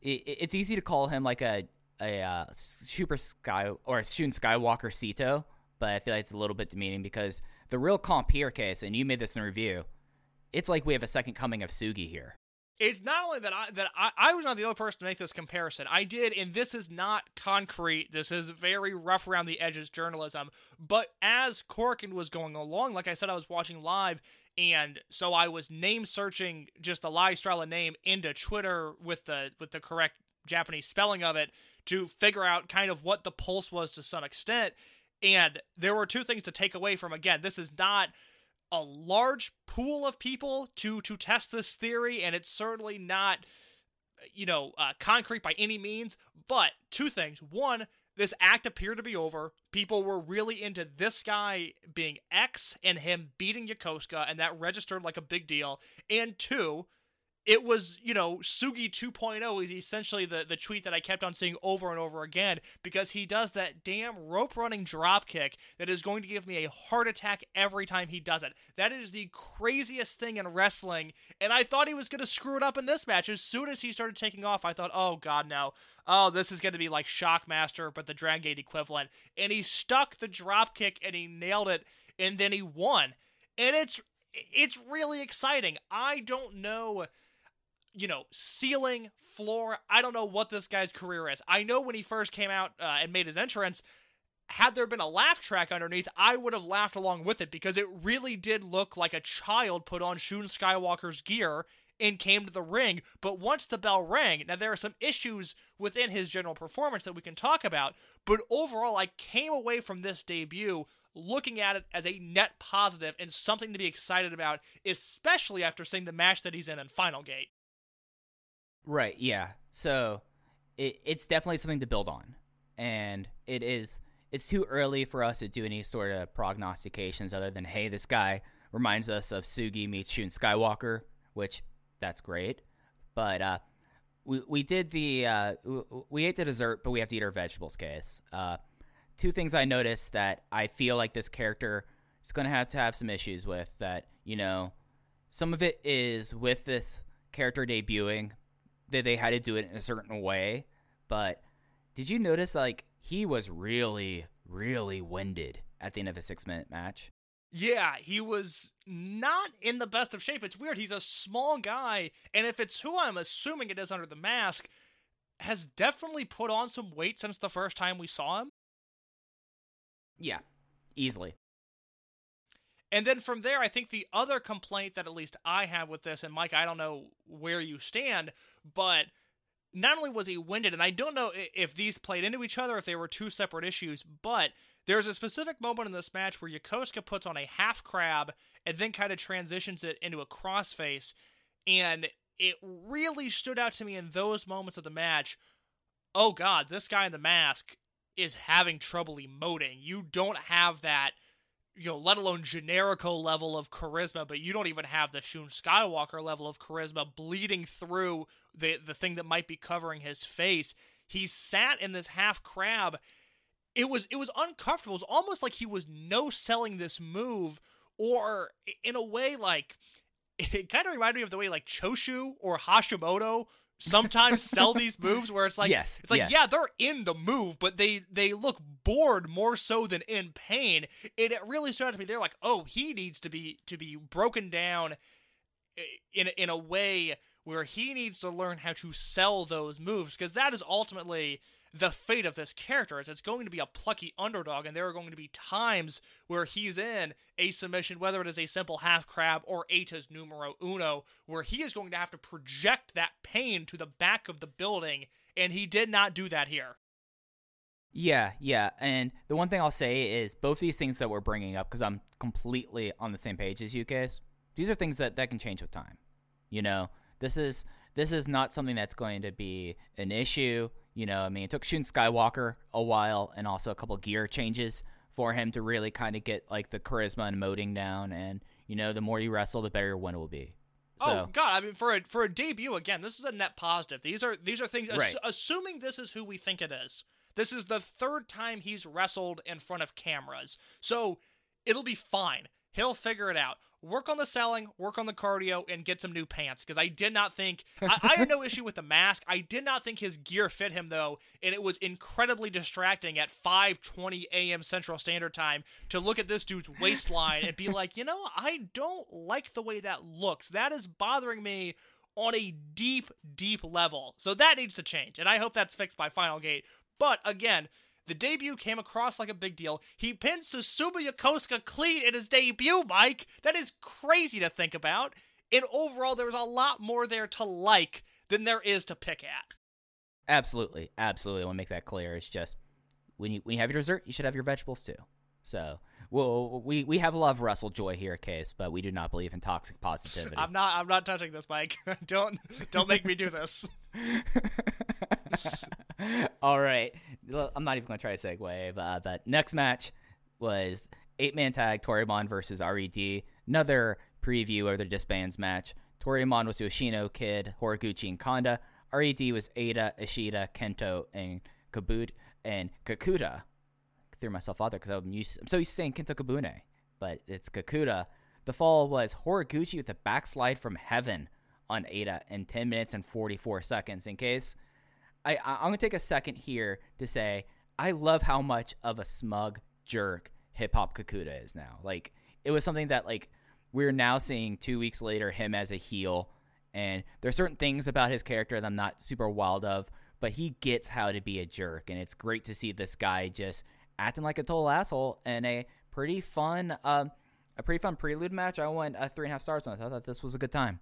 it, it's easy to call him like a a uh, super sky or a Shun Skywalker Sito, but I feel like it's a little bit demeaning because the real comp here case, and you made this in review, it's like we have a second coming of Sugi here. It's not only that I that I, I was not the only person to make this comparison. I did, and this is not concrete. This is very rough around the edges journalism. But as Korakuen was going along, like I said, I was watching live, and so I was name searching just the La Estrella name into Twitter with the with the correct Japanese spelling of it to figure out kind of what the pulse was to some extent. And there were two things to take away from again, this is not a large pool of people to to test this theory and it's certainly not you know uh, concrete by any means. But two things. One this act appeared to be over. People were really into this guy being x and him beating yokosuka and that registered like a big deal. And two it was, you know, Sugi 2.0 is essentially the, the tweet that I kept on seeing over and over again because he does that damn rope running drop kick that is going to give me a heart attack every time he does it. That is the craziest thing in wrestling, and I thought he was going to screw it up in this match. As soon as he started taking off, I thought, oh god, no. Oh, this is going to be like Shockmaster, but the Dragon Gate equivalent. And he stuck the drop kick and he nailed it, and then he won. And it's it's really exciting. I don't know you know, ceiling, floor. I don't know what this guy's career is. I know when he first came out uh, and made his entrance, had there been a laugh track underneath, I would have laughed along with it because it really did look like a child put on Shun Skywalker's gear and came to the ring. But once the bell rang, now there are some issues within his general performance that we can talk about, but overall, I came away from this debut looking at it as a net positive and something to be excited about, especially after seeing the match that he's in in Final Gate. Right. Yeah. So it, it's definitely something to build on, and it is. It's too early for us to do any sort of prognostications other than hey, this guy reminds us of Sugi meets Shun Skywalker, which that's great. But uh, we we did the uh, we ate the dessert, but we have to eat our vegetables. Case. Uh, two things I noticed that I feel like this character is going to have to have some issues with. That you know, some of it is with this character debuting that they had to do it in a certain way. But did you notice like he was really really winded at the end of a six minute match? Yeah, he was not in the best of shape. It's weird. He's a small guy, and if it's who I'm assuming it is under the mask, has definitely put on some weight since the first time we saw him. Yeah, easily. And then from there, I think the other complaint that at least I have with this, and Mike, I don't know where you stand, but not only was he winded, and I don't know if these played into each other, if they were two separate issues, but there's a specific moment in this match where Yokosuka puts on a half crab and then kind of transitions it into a crossface, and it really stood out to me in those moments of the match. Oh god, this guy in the mask is having trouble emoting. You don't have that you know, let alone generico level of charisma, but you don't even have the Shun Skywalker level of charisma bleeding through the the thing that might be covering his face. He sat in this half crab. It was it was uncomfortable. It was almost like he was no selling this move, or in a way like it kind of reminded me of the way like Choshu or Hashimoto sometimes sell these moves where it's like Yes, it's like yes. yeah they're in the move but they they look bored more so than in pain and it really stood out to me they're like oh he needs to be to be broken down eh, in in a way where he needs to learn how to sell those moves because that is ultimately the fate of this character is it's going to be a plucky underdog and there are going to be times where he's in a submission whether it is a simple half crab or Eita's numero uno where he is going to have to project that pain to the back of the building and he did not do that here Yeah, yeah. And the one thing I'll say is both these things that we're bringing up, because I'm completely on the same page as you guys, these are things that, that can change with time. You know, this is this is not something that's going to be an issue. You know, I mean, it took Shun Skywalker a while and also a couple gear changes for him to really kind of get like the charisma and emoting down. And you know, the more you wrestle, the better your win will be. So, Oh God! I mean, for a for a debut again, this is a net positive. These are these are things. ass- Right. assuming this is who we think it is. This is the third time he's wrestled in front of cameras, so it'll be fine. He'll figure it out. Work on the selling, work on the cardio, and get some new pants. Because I did not think I, I had no issue with the mask. I did not think his gear fit him though, and it was incredibly distracting at 5:20 a.m. Central Standard Time to look at this dude's waistline and be like, you know, I don't like the way that looks. That is bothering me on a deep, deep level. So that needs to change, and I hope that's fixed by Final Gate. But again, the debut came across like a big deal. He pins Susumu Yokosuka clean in his debut, Mike. That is crazy to think about. And overall, there was a lot more there to like than there is to pick at. Absolutely, absolutely. I want to make that clear. It's just when you when you have your dessert, you should have your vegetables too. So, well, we we have a lot of Russell joy here, case, but we do not believe in toxic positivity. I'm not. I'm not touching this, Mike. don't don't make me do this. All right, I'm not even going to try to segue, but, uh, but next match was eight man tag Toryumon versus Red. Another preview of the disbands match. Toryumon was Yoshino, Kid, Horiguchi, and Kanda. Red was Eita, Ishida, Kenta, and Kabut and Kakuta. threw myself out there because I'm used. So to saying Kenta Kobune, but it's Kakuta. The fall was Horiguchi with a backslide from heaven on Eita in 10 minutes and 44 seconds. In case I, I'm gonna take a second here to say I love how much of a smug jerk hip hop Kakuta is now. Like it was something that like we're now seeing two weeks later him as a heel, and there's certain things about his character that I'm not super wild of, but he gets how to be a jerk, and it's great to see this guy just acting like a total asshole in a pretty fun um a pretty fun prelude match. I went uh, three and a half stars on. it. I thought this was a good time.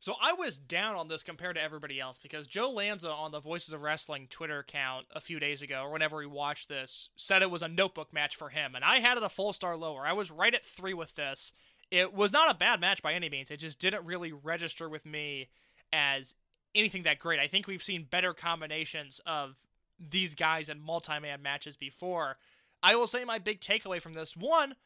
So I was down on this compared to everybody else because Joe Lanza on the Voices of Wrestling Twitter account a few days ago, or whenever he watched this, said it was a notebook match for him, and I had it a full star lower. I was right at three with this. It was not a bad match by any means. It just didn't really register with me as anything that great. I think we've seen better combinations of these guys in multi-man matches before. I will say my big takeaway from this one,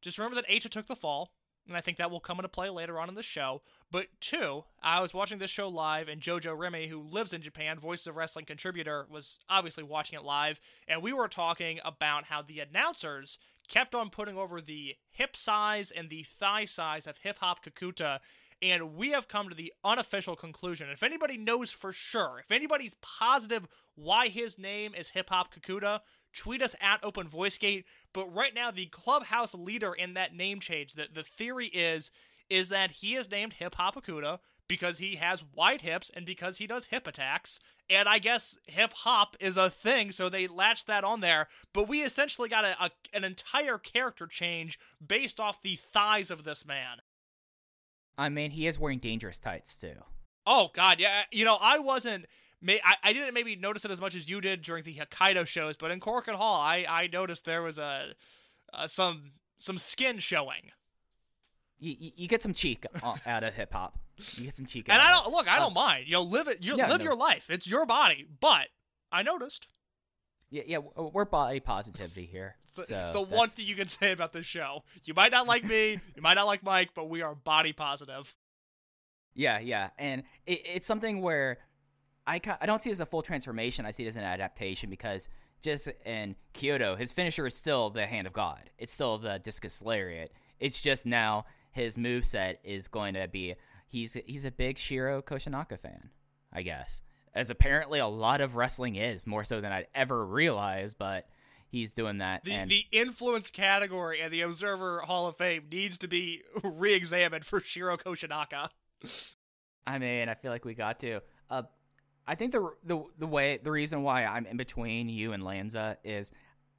just remember that Acha took the fall, and I think that will come into play later on in the show. But two, I was watching this show live, and Jojo Remy, who lives in Japan, Voices of Wrestling contributor, was obviously watching it live, and we were talking about how the announcers kept on putting over the hip size and the thigh size of Hip Hop Kakuta. And we have come to the unofficial conclusion. If anybody knows for sure, if anybody's positive why his name is Hip Hop Kakuta, tweet us at Open Voice Gate. But right now, the clubhouse leader in that name change, the, the theory is is that he is named Hip Hop Akuda because he has wide hips and because he does hip attacks. And I guess hip hop is a thing, so they latched that on there. But we essentially got a, a an entire character change based off the thighs of this man. I mean, he is wearing dangerous tights too. Oh God, yeah. You know, I wasn't. May I, I didn't maybe notice it as much as you did during the Hokkaido shows, but in Korakuen Hall, I I noticed there was a, uh some some skin showing. You, you, get some cheek out of hip hop. You get some cheek. And I don't look. I don't mind. You know, live it. You live no. your life. It's your body. But I noticed. Yeah, yeah, we're body positivity here. It's, so it's the one thing you can say about this show. You might not like me. you might not like Mike, but we are body positive. Yeah, yeah, and it, it's something where I ca- I don't see it as a full transformation. I see it as an adaptation because just in Kyoto, his finisher is still the Hand of God. It's still the Discus Lariat. It's just now his move set is going to be he's he's a big Shiro Koshinaka fan, I guess. As apparently a lot of wrestling is more so than I'd ever realized, but he's doing that. The and the influence category and the Observer Hall of Fame needs to be re-examined for Shiro Koshinaka. I mean, I feel like we got to. Uh, I think the the the way the reason why I'm in between you and Lanza is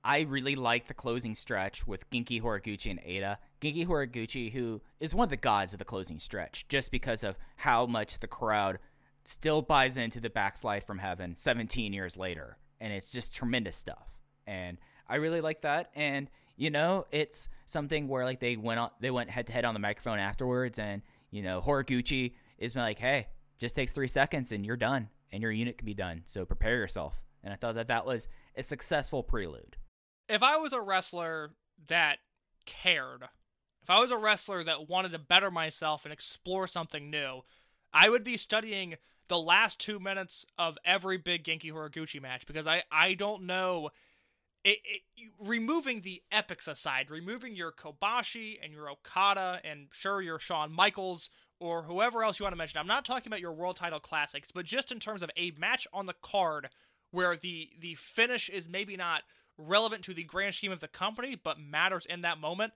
I really like the closing stretch with Genki Horiguchi and Eita. Genki Horiguchi, who is one of the gods of the closing stretch, just because of how much the crowd still buys into the backslide from heaven 17 years later, and it's just tremendous stuff. And I really like that. And you know, it's something where like they went on, they went head to head on the microphone afterwards, and you know, Horiguchi is like, hey, just takes three seconds and you're done, and your unit can be done. So prepare yourself. And I thought that that was a successful prelude. If I was a wrestler that cared, if I was a wrestler that wanted to better myself and explore something new, I would be studying the last two minutes of every big Genki Horiguchi match because I, I don't know. It, it, removing the epics aside, removing your Kobashi and your Okada and sure your Shawn Michaels or whoever else you want to mention. I'm not talking about your world title classics, but just in terms of a match on the card where the the finish is maybe not relevant to the grand scheme of the company, but matters in that moment.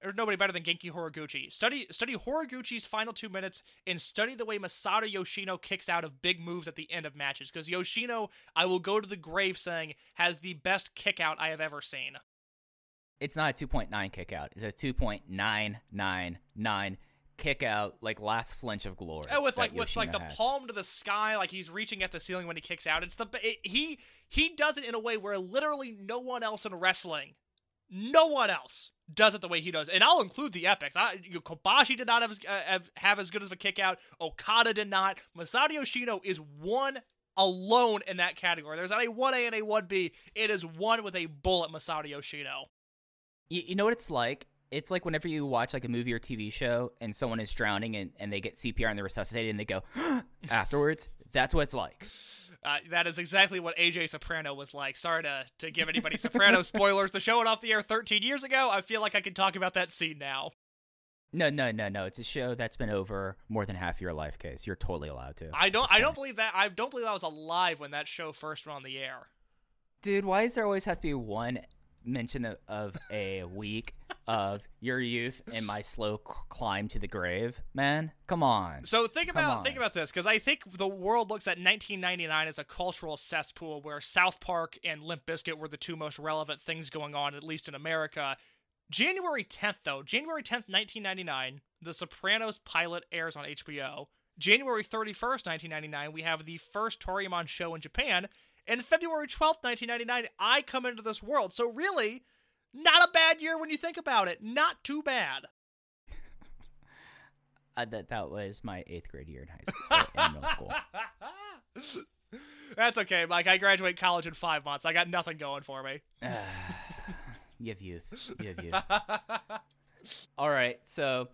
There's nobody better than Genki Horiguchi. Study study Horiguchi's final two minutes and study the way Masato Yoshino kicks out of big moves at the end of matches. Because Yoshino, I will go to the grave saying, has the best kick out I have ever seen. It's not a 2.9 kick out. It's a 2.999 kick out, like last flinch of glory. And with like with like the has. palm to the sky, like he's reaching at the ceiling when he kicks out. It's the it, he he does it in a way where literally no one else in wrestling, no one else does it the way he does. And I'll include the epics. I, Kobashi did not have, as- uh, have have as good as a kick out. Okada did not. Masato Yoshino is one alone in that category. There's not a one A and a one B. It is one with a bullet. Masato Yoshino. You, you know what it's like? It's like whenever you watch like a movie or TV show and someone is drowning and, and they get CPR and they're resuscitated and they go afterwards. That's what it's like. Uh, that is exactly what AJ Soprano was like. Sorry to, to give anybody Soprano spoilers. The show went off the air 13 years ago. I feel like I can talk about that scene now. No, no, no, no. It's a show that's been over more than half your life, case. You're totally allowed to. I don't I don't believe that I don't believe I was alive when that show first went on the air. Dude, why does there always have to be one mention of, of a week of your youth and my slow climb to the grave, man? Come on. So think about think about this because I think the world looks at 1999 as a cultural cesspool where South Park and Limp Bizkit were the two most relevant things going on at least in America. January 10th though, January 10th, 1999, The Sopranos pilot airs on HBO. January 31st, 1999, we have the first Toryumon show in Japan. And February 12th, 1999, I come into this world. So really, not a bad year when you think about it. Not too bad. Uh, that that was my eighth grade year in high school, in middle school. That's okay, Mike. I graduate college in five months. I got nothing going for me. You have youth. You have youth. All right, so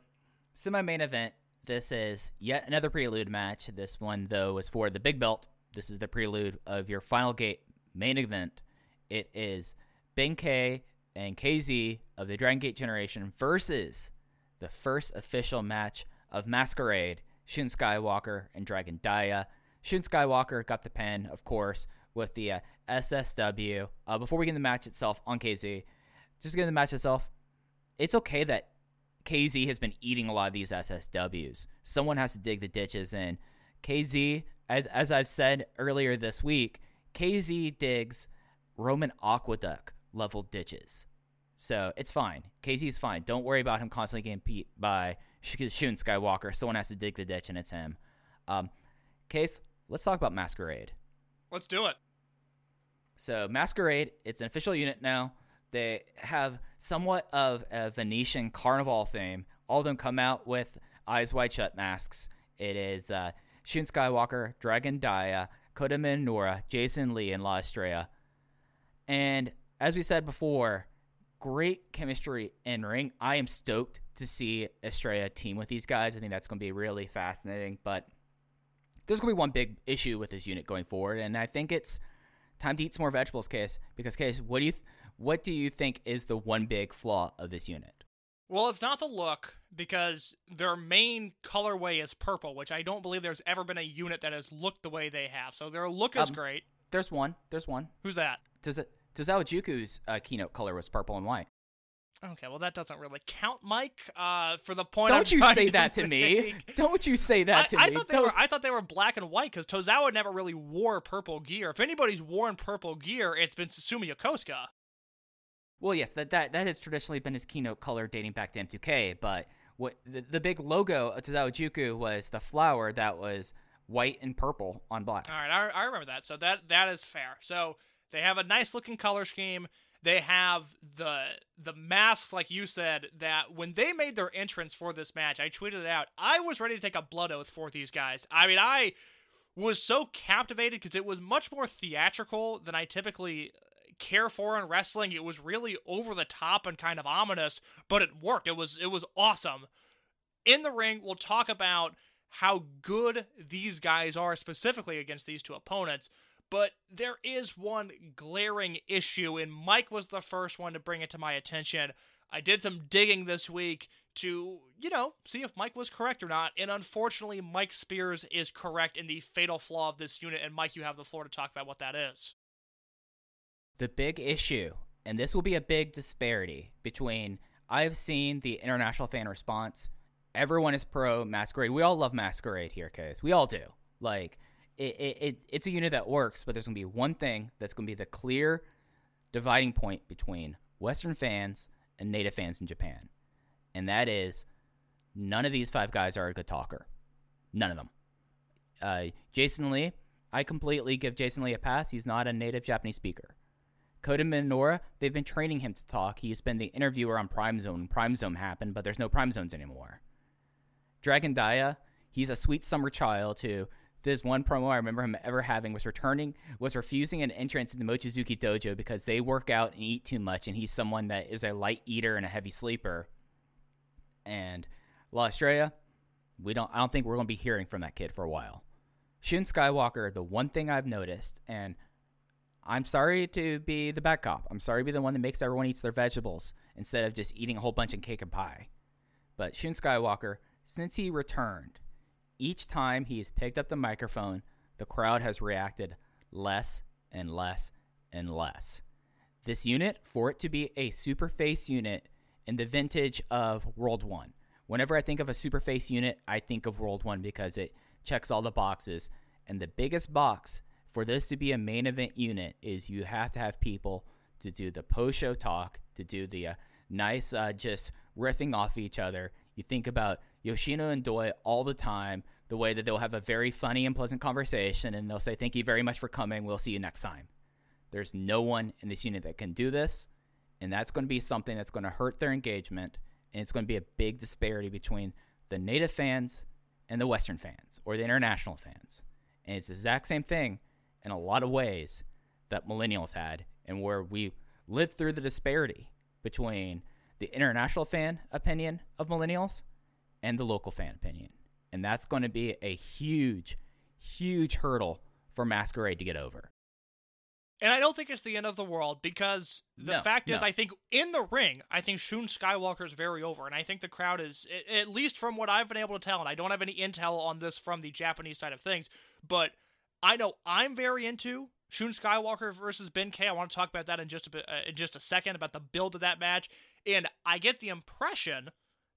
semi main event. This is yet another prelude match. This one, though, is for the big belt. This is the prelude of your final gate main event. It is Ben-K and KZ of the Dragon Gate generation versus the first official match of Masquerade, Shun Skywalker and Dragon Dia. Shun Skywalker got the pin, of course, with the uh, SSW. Uh, before we get the match itself on KZ, just get the match itself. It's okay that KZ has been eating a lot of these SSWs. Someone has to dig the ditches in. KZ, as as I've said earlier this week, KZ digs Roman Aqueduct level ditches. So it's fine. KZ's fine. Don't worry about him constantly getting beat by Sh- Shun Skywalker. Someone has to dig the ditch, and it's him. Um, Case, let's talk about Masquerade. Let's do it. So Masquerade, it's an official unit now. They have somewhat of a Venetian carnival theme. All of them come out with eyes wide shut masks. It is uh, Shun Skywalker, Dragon Dia, Kota Minoura, Jason Lee, and La Estrella. And as we said before, great chemistry in ring. I am stoked to see Estrella team with these guys. I think that's going to be really fascinating. But there's going to be one big issue with this unit going forward, and I think it's time to eat some more vegetables, Case. Because Case, what do you th- what do you think is the one big flaw of this unit? Well, it's not the look because their main colorway is purple, which I don't believe there's ever been a unit that has looked the way they have. So their look is Um, great. There's one. There's one. Who's that? Does it? Tozawa Juku's uh, keynote color was purple and white. Okay, well that doesn't really count, Mike. Uh, for the point. Don't I'm you say that to me. Don't you say that I, to I me. thought they were. I thought they were black and white because Tozawa never really wore purple gear. If anybody's worn purple gear, it's been Susumu Yokosuka. Well, yes, that, that that has traditionally been his keynote color dating back to M2K, but what the, the big logo of Tozawa Juku was the flower that was white and purple on black. All right, I, I remember that. So that that is fair. So they have a nice looking color scheme. They have the the masks, like you said, that when they made their entrance for this match, I tweeted it out. I was ready to take a blood oath for these guys. I mean, I was so captivated because it was much more theatrical than I typically care for in wrestling. It was really over the top and kind of ominous, but it worked. It was it was awesome. In the ring, we'll talk about how good these guys are specifically against these two opponents. But there is one glaring issue, and Mike was the first one to bring it to my attention. I did some digging this week to, you know, see if Mike was correct or not. And unfortunately, Mike Spears is correct in the fatal flaw of this unit. And Mike, you have the floor to talk about what that is. The big issue, and this will be a big disparity between I've seen the international fan response. Everyone is pro Masquerade. We all love Masquerade here, case we all do. Like it, it, it, it's a unit that works, but there's gonna be one thing that's gonna be the clear dividing point between Western fans and native fans in Japan, and that is none of these five guys are a good talker. None of them. Uh, Jason Lee, I completely give Jason Lee a pass. He's not a native Japanese speaker. Kota Minoura, they've been training him to talk. He's been the interviewer on Prime Zone. Prime Zone happened, but there's no Prime Zones anymore. Dragon Dia, he's a sweet summer child who this one promo I remember him ever having was returning was refusing an entrance in the Mochizuki dojo because they work out and eat too much, and he's someone that is a light eater and a heavy sleeper. And La Estrella, we don't I don't think we're gonna be hearing from that kid for a while. Shun Skywalker, the one thing I've noticed, and I'm sorry to be the bad cop. I'm sorry to be the one that makes everyone eats their vegetables instead of just eating a whole bunch of cake and pie. But Shun Skywalker, since he returned, each time he has picked up the microphone, the crowd has reacted less and less and less. This unit, for it to be a super face unit in the vintage of World One, whenever I think of a super face unit, I think of World One because it checks all the boxes. And the biggest box for this to be a main event unit is you have to have people to do the post show talk, to do the uh, nice uh, just riffing off each other. You think about Yoshino and Doi all the time, the way that they'll have a very funny and pleasant conversation and they'll say, Thank you very much for coming. We'll see you next time. There's no one in this unit that can do this. And that's going to be something that's going to hurt their engagement. And it's going to be a big disparity between the native fans and the Western fans or the international fans. And it's the exact same thing in a lot of ways that millennials had, and where we lived through the disparity between the international fan opinion of millennials and the local fan opinion. And that's going to be a huge, huge hurdle for Masquerade to get over. And I don't think it's the end of the world because the No, fact is, no. I think in the ring, I think Shun Skywalker is very over, and I think the crowd is, at least from what I've been able to tell, and I don't have any intel on this from the Japanese side of things, but I know I'm very into Shun Skywalker versus Ben-K. I want to talk about that in just a bit, uh, in just a second about the build of that match, and I get the impression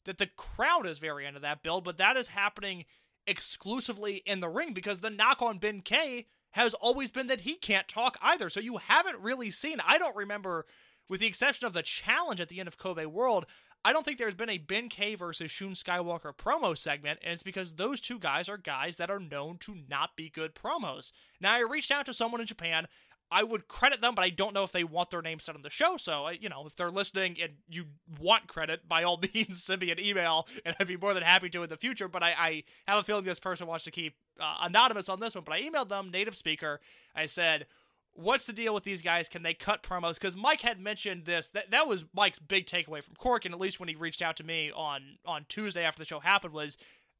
that the crowd is very into that build, but that is happening exclusively in the ring because the knock on Ben-K has always been that he can't talk either. So you haven't really seen, I don't remember, with the exception of the challenge at the end of Kobe World, I don't think there's been a Ben-K versus Shun Skywalker promo segment, and it's because those two guys are guys that are known to not be good promos. Now, I reached out to someone in Japan. I would credit them, but I don't know if they want their name said on the show. So, you know, if they're listening and you want credit, by all means, send me an email, and I'd be more than happy to in the future. But I, I have a feeling this person wants to keep uh, anonymous on this one. But I emailed them, native speaker. I said, What's the deal with these guys? Can they cut promos? Because Mike had mentioned this. That that was Mike's big takeaway from Cork, and at least when he reached out to me on on Tuesday after the show happened, was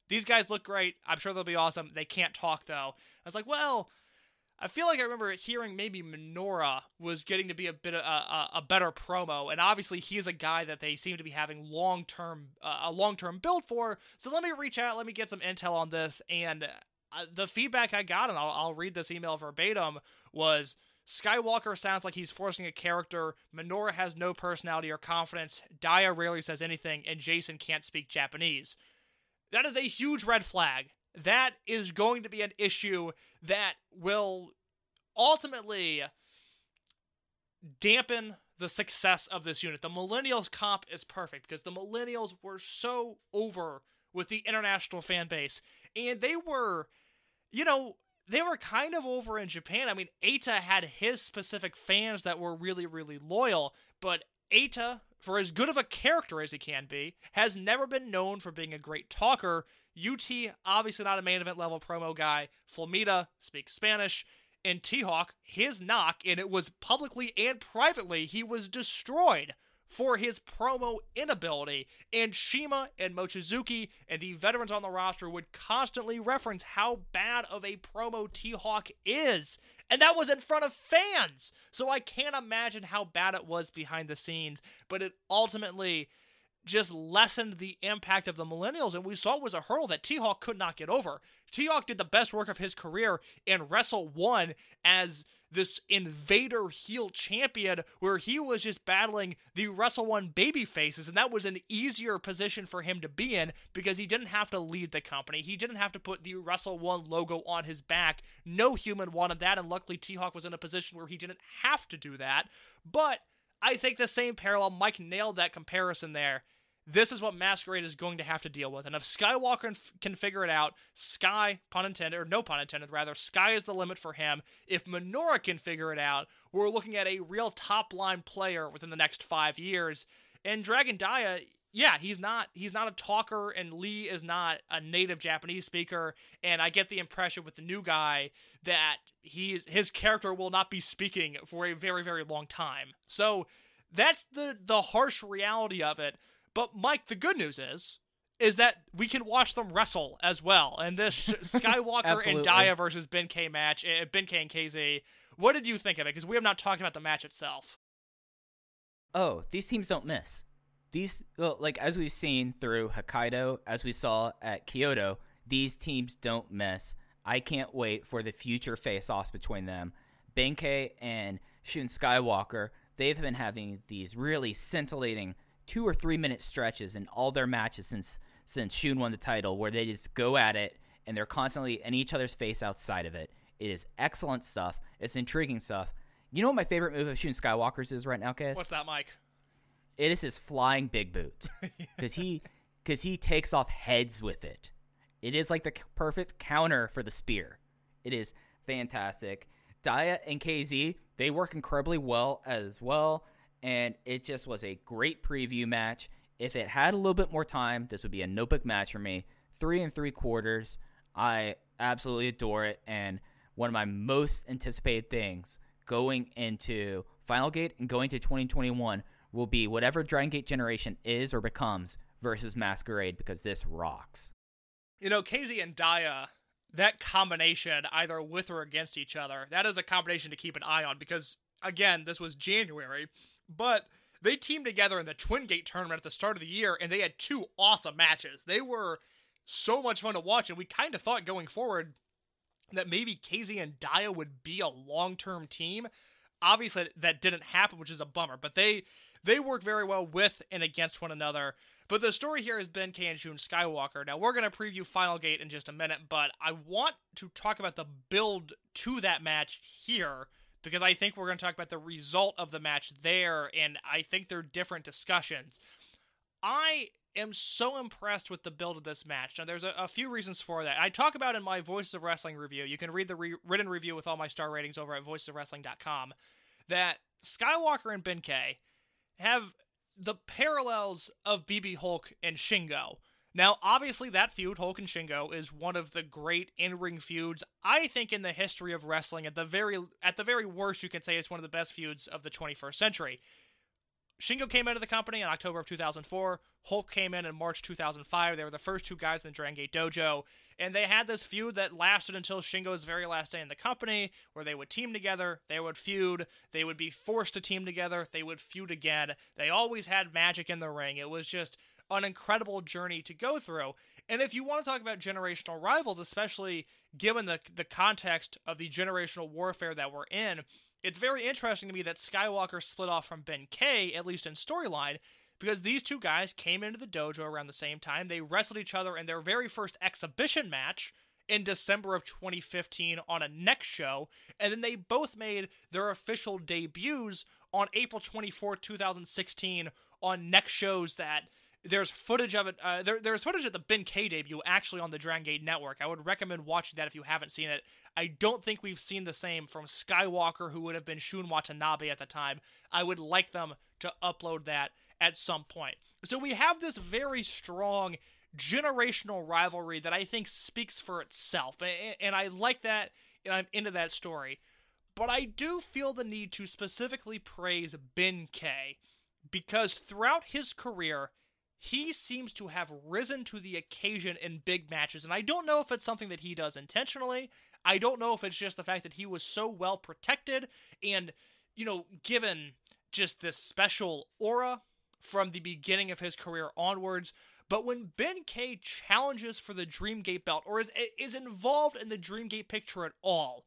these guys look great. I'm sure they'll be awesome. They can't talk though. I was like, well, I feel like I remember hearing maybe Minoura was getting to be a bit of a, a, better promo, and obviously he's a guy that they seem to be having long term uh, a long term build for. So let me reach out, let me get some intel on this, and the feedback I got, and I'll, I'll read this email verbatim, was Skywalker sounds like he's forcing a character. Minoura has no personality or confidence. Dia rarely says anything, and Jason can't speak Japanese. That is a huge red flag. That is going to be an issue that will ultimately dampen the success of this unit. The Millennials comp is perfect because the Millennials were so over with the international fan base. And they were, you know, they were kind of over in Japan. I mean, Eita had his specific fans that were really, really loyal, but Eita, for as good of a character as he can be, has never been known for being a great talker. UT, obviously not a main event level promo guy. Flamita speaks Spanish. And T Hawk, his knock, and it was publicly and privately, he was destroyed for his promo inability. And CIMA and Mochizuki and the veterans on the roster would constantly reference how bad of a promo T Hawk is. And that was in front of fans. So I can't imagine how bad it was behind the scenes. But it ultimately just lessened the impact of the millennials, and we saw it was a hurdle that T Hawk could not get over. T Hawk did the best work of his career in Wrestle One as this invader heel champion, where he was just battling the Wrestle One baby faces, and that was an easier position for him to be in because he didn't have to lead the company. He didn't have to put the Wrestle One logo on his back. No human wanted that, and luckily T Hawk was in a position where he didn't have to do that. But I think the same parallel, Mike nailed that comparison there. This is what Masquerade is going to have to deal with. And if Skywalker can, figure it out, Sky, pun intended, or no pun intended, rather, Sky is the limit for him. If Minoura can figure it out, we're looking at a real top line player within the next five years. And Dragon Dia, yeah, he's not he's not a talker, and Lee is not a native Japanese speaker. And I get the impression with the new guy that he's his character will not be speaking for a very very long time. So that's the the harsh reality of it. But Mike, the good news is is that we can watch them wrestle as well. And this Skywalker and. Dia versus Ben-K match, uh, Ben-K and KZ. What did you think of it? Because we have not talked about the match itself. Oh, these teams don't miss. These, well, like as we've seen through Hokkaido, as we saw at Kyoto, these teams don't miss. I can't wait for the future face-offs between them. Ben-K and Shun Skywalker, they've been having these really scintillating two or three minute stretches in all their matches since since Shun won the title, where they just go at it and they're constantly in each other's face outside of it. It is excellent stuff. It's intriguing stuff. You know what my favorite move of Shun Skywalker's is right now, Case? What's that, Mike? it is his flying big boot because he because he takes off heads with it. It is like the perfect counter for the spear. It is fantastic. Dia and KZ they work incredibly well as well, and it just was a great preview match. If it had a little bit more time, this would be a notebook match for me. Three and three quarters. I absolutely adore it, and one of my most anticipated things going into Final Gate and going to 2021 will be whatever Dragon Gate generation is or becomes versus Masquerade because this rocks. You know, KZ and Dia, that combination, either with or against each other, that is a combination to keep an eye on because, again, this was January, but they teamed together in the Twin Gate tournament at the start of the year and they had two awesome matches. They were so much fun to watch, and we kind of thought going forward that maybe KZ and Dia would be a long term team. Obviously, that didn't happen, which is a bummer, but they. They work very well with and against one another. But the story here has been K and Shun Skywalker. Now, we're to preview Final Gate in just a minute, but I want to talk about the build to that match here because I think we're going to talk about the result of the match there, and I think they're different discussions. I am so impressed with the build of this match. Now, there's a, a few reasons for that. I talk about in my Voices of Wrestling review. You can read the re- written review with all my star ratings over at voicesofwrestling.com. That Skywalker and Ben K have the parallels of BB Hulk and Shingo. Now, obviously, that feud, Hulk and Shingo, is one of the great in-ring feuds I think in the history of wrestling. At the very at the very worst, you can say it's one of the best feuds of the 21st century. Shingo came into the company in October of 2004. Hulk came in in March 2005. They were the first two guys in the Dragon Gate Dojo, and they had this feud that lasted until Shingo's very last day in the company, where they would team together, they would feud, they would be forced to team together, they would feud again. They always had magic in the ring. It was just an incredible journey to go through. And if you want to talk about generational rivals, especially given the the context of the generational warfare that we're in, it's very interesting to me that Skywalker split off from Ben K, at least in storyline, because these two guys came into the dojo around the same time. They wrestled each other in their very first exhibition match in December of 2015 on a next show, and then they both made their official debuts on April 24, 2016 on next shows that there's footage of it. Uh, there, there's footage of the Ben K debut actually on the Dragon Gate Network. I would recommend watching that if you haven't seen it. I don't think we've seen the same from Skywalker, who would have been Shun Watanabe at the time. I would like them to upload that at some point. So we have this very strong generational rivalry that I think speaks for itself, and, and I like that, and I'm into that story. But I do feel the need to specifically praise Ben K because throughout his career, he seems to have risen to the occasion in big matches. And I don't know if it's something that he does intentionally. I don't know if it's just the fact that he was so well protected and, you know, given just this special aura from the beginning of his career onwards. But when Ben K challenges for the Dreamgate belt or is is involved in the Dreamgate picture at all,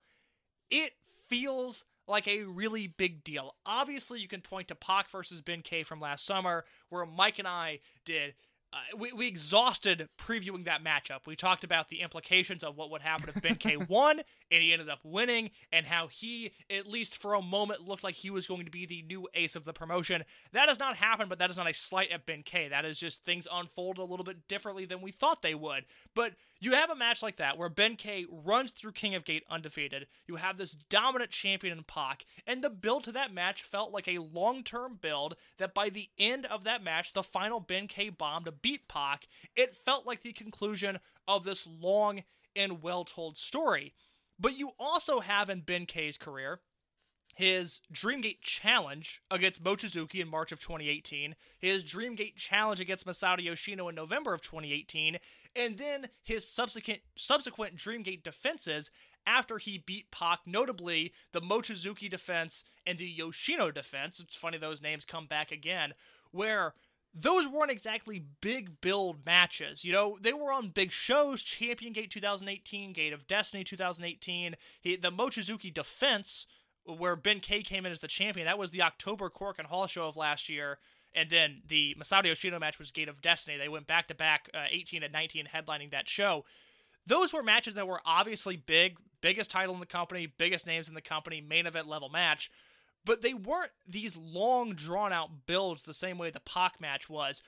it feels like a really big deal. Obviously, you can point to Pac versus Ben K from last summer, where Mike and I did. Uh, we, we exhausted previewing that matchup. We talked about the implications of what would happen if Ben K won, and he ended up winning, and how he, at least for a moment, looked like he was going to be the new ace of the promotion. That has not happened, but that is not a slight at Ben K. That is just things unfold a little bit differently than we thought they would. But you have a match like that where Ben K runs through King of Gate undefeated. You have this dominant champion in Pac, and the build to that match felt like a long term build that by the end of that match, the final Ben K bomb to beat Pac, it felt like the conclusion of this long and well told story. But you also have in Ben K's career his Dreamgate Challenge against Mochizuki in March of 2018, his Dreamgate Challenge against Masato Yoshino in November of 2018, and then his subsequent subsequent Dreamgate defenses after he beat Pac, notably the Mochizuki defense and the Yoshino defense. It's funny those names come back again, where those weren't exactly big build matches. You know, they were on big shows, Champion Gate 2018, Gate of Destiny 2018, he, the Mochizuki defense where Ben K came in as the champion. That was the October Korakuen Hall show of last year. And then the Masato Yoshino match was Gate of Destiny. They went back to back, uh, 18 and 19, headlining that show. Those were matches that were obviously big, biggest title in the company, biggest names in the company, main event level match. But they weren't these long, drawn out builds the same way the Pac match was.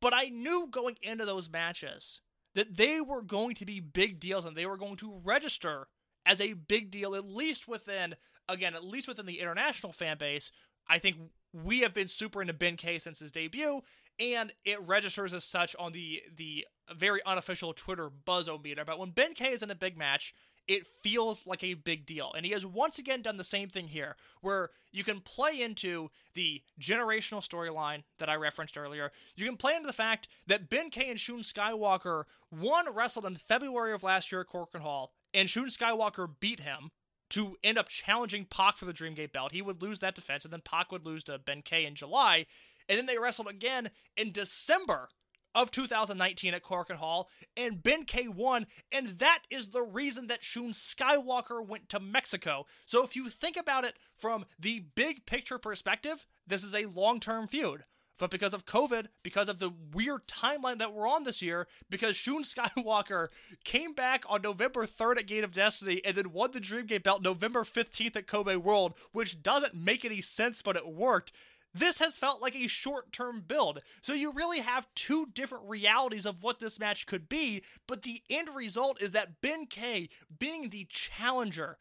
But I knew going into those matches that they were going to be big deals and they were going to register as a big deal, at least within, again, at least within the international fan base. I think we have been super into Ben K since his debut, and it registers as such on the the very unofficial Twitter buzzometer. But when Ben K is in a big match, it feels like a big deal. And he has once again done the same thing here, where you can play into the generational storyline that I referenced earlier. You can play into the fact that Ben K and Shun Skywalker, one wrestled in February of last year at Korakuen Hall, and Shun Skywalker beat him to end up challenging Pac for the Dreamgate belt. He would lose that defense, and then Pac would lose to Ben K in July. And then they wrestled again in December of 2019 at Korakuen Hall, and Ben K won, and that is the reason that Shun Skywalker went to Mexico. So if you think about it from the big picture perspective, this is a long term feud. But because of COVID, because of the weird timeline that we're on this year, because Shun Skywalker came back on November 3rd at Gate of Destiny and then won the Dreamgate belt November 15th at Kobe World, which doesn't make any sense, but it worked. This has felt like a short term build. So you really have two different realities of what this match could be, but the end result is that Ben K, being the challenger,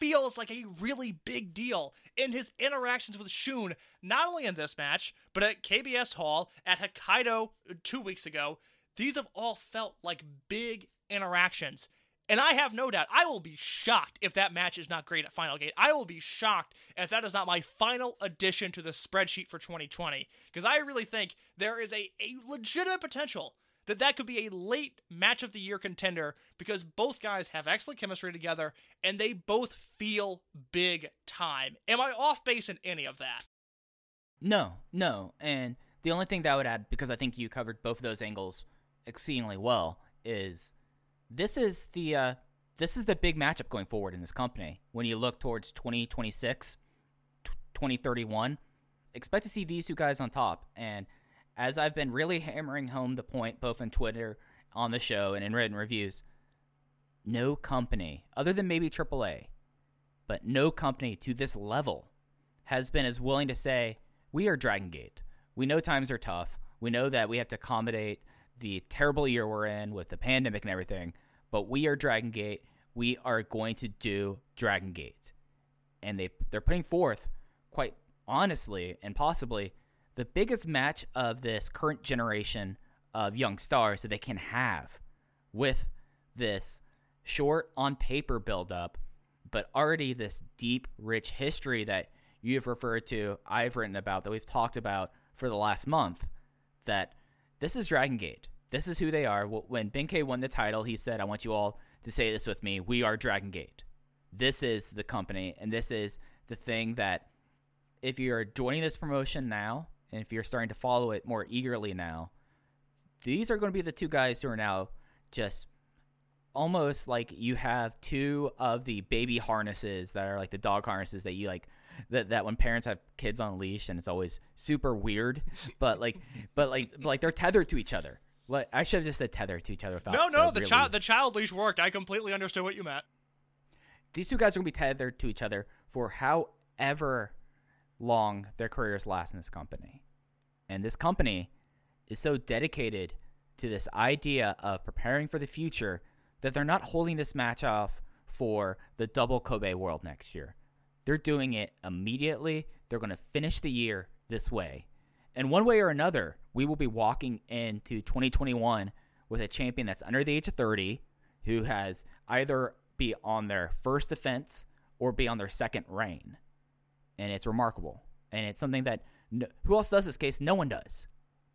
feels like a really big deal in his interactions with Shun, not only in this match, but at KBS Hall, at Hokkaido uh, two weeks ago. These have all felt like big interactions. And I have no doubt, I will be shocked if that match is not great at Final Gate. I will be shocked if that is not my final addition to the spreadsheet for 2020. Because I really think there is a, a legitimate potential that that could be a late match of the year contender because both guys have excellent chemistry together and they both feel big time. Am I off base in any of that? No, no. And the only thing that I would add, because I think you covered both of those angles exceedingly well, is this is the uh, this is the big matchup going forward in this company. When you look towards 2026, 2031, expect to see these two guys on top. And as I've been really hammering home the point, both on Twitter, on the show, and in written reviews, no company, other than maybe AAA, but no company to this level has been as willing to say, we are Dragon Gate. We know times are tough. We know that we have to accommodate the terrible year we're in with the pandemic and everything, but we are Dragon Gate. We are going to do Dragon Gate. And they they're putting forth quite honestly and possibly the biggest match of this current generation of young stars that they can have with this short on paper build up, but already this deep, rich history that you've referred to, I've written about, that we've talked about for the last month. That this is Dragon Gate. This is who they are. When Ben K won the title, he said, I want you all to say this with me. We are Dragon Gate. This is the company, and this is the thing that if you're joining this promotion now, and if you're starting to follow it more eagerly now, these are going to be the two guys who are now just almost like you have two of the baby harnesses that are like the dog harnesses that you like that that when parents have kids on leash and it's always super weird but like but like like they're tethered to each other like i should have just said tethered to each other without No, no, the really- child the child leash worked. I completely understood what you meant. these two guys are going to be tethered to each other for however long their careers last in this company. And this company is so dedicated to this idea of preparing for the future that they're not holding this match off for the double Kobe World next year. They're doing it immediately. They're going to finish the year this way. And one way or another, we will be walking into 2021 with a champion that's under the age of 30 who has either be on their first defense or be on their second reign. And it's remarkable. And it's something that no, who else does this case? No one does.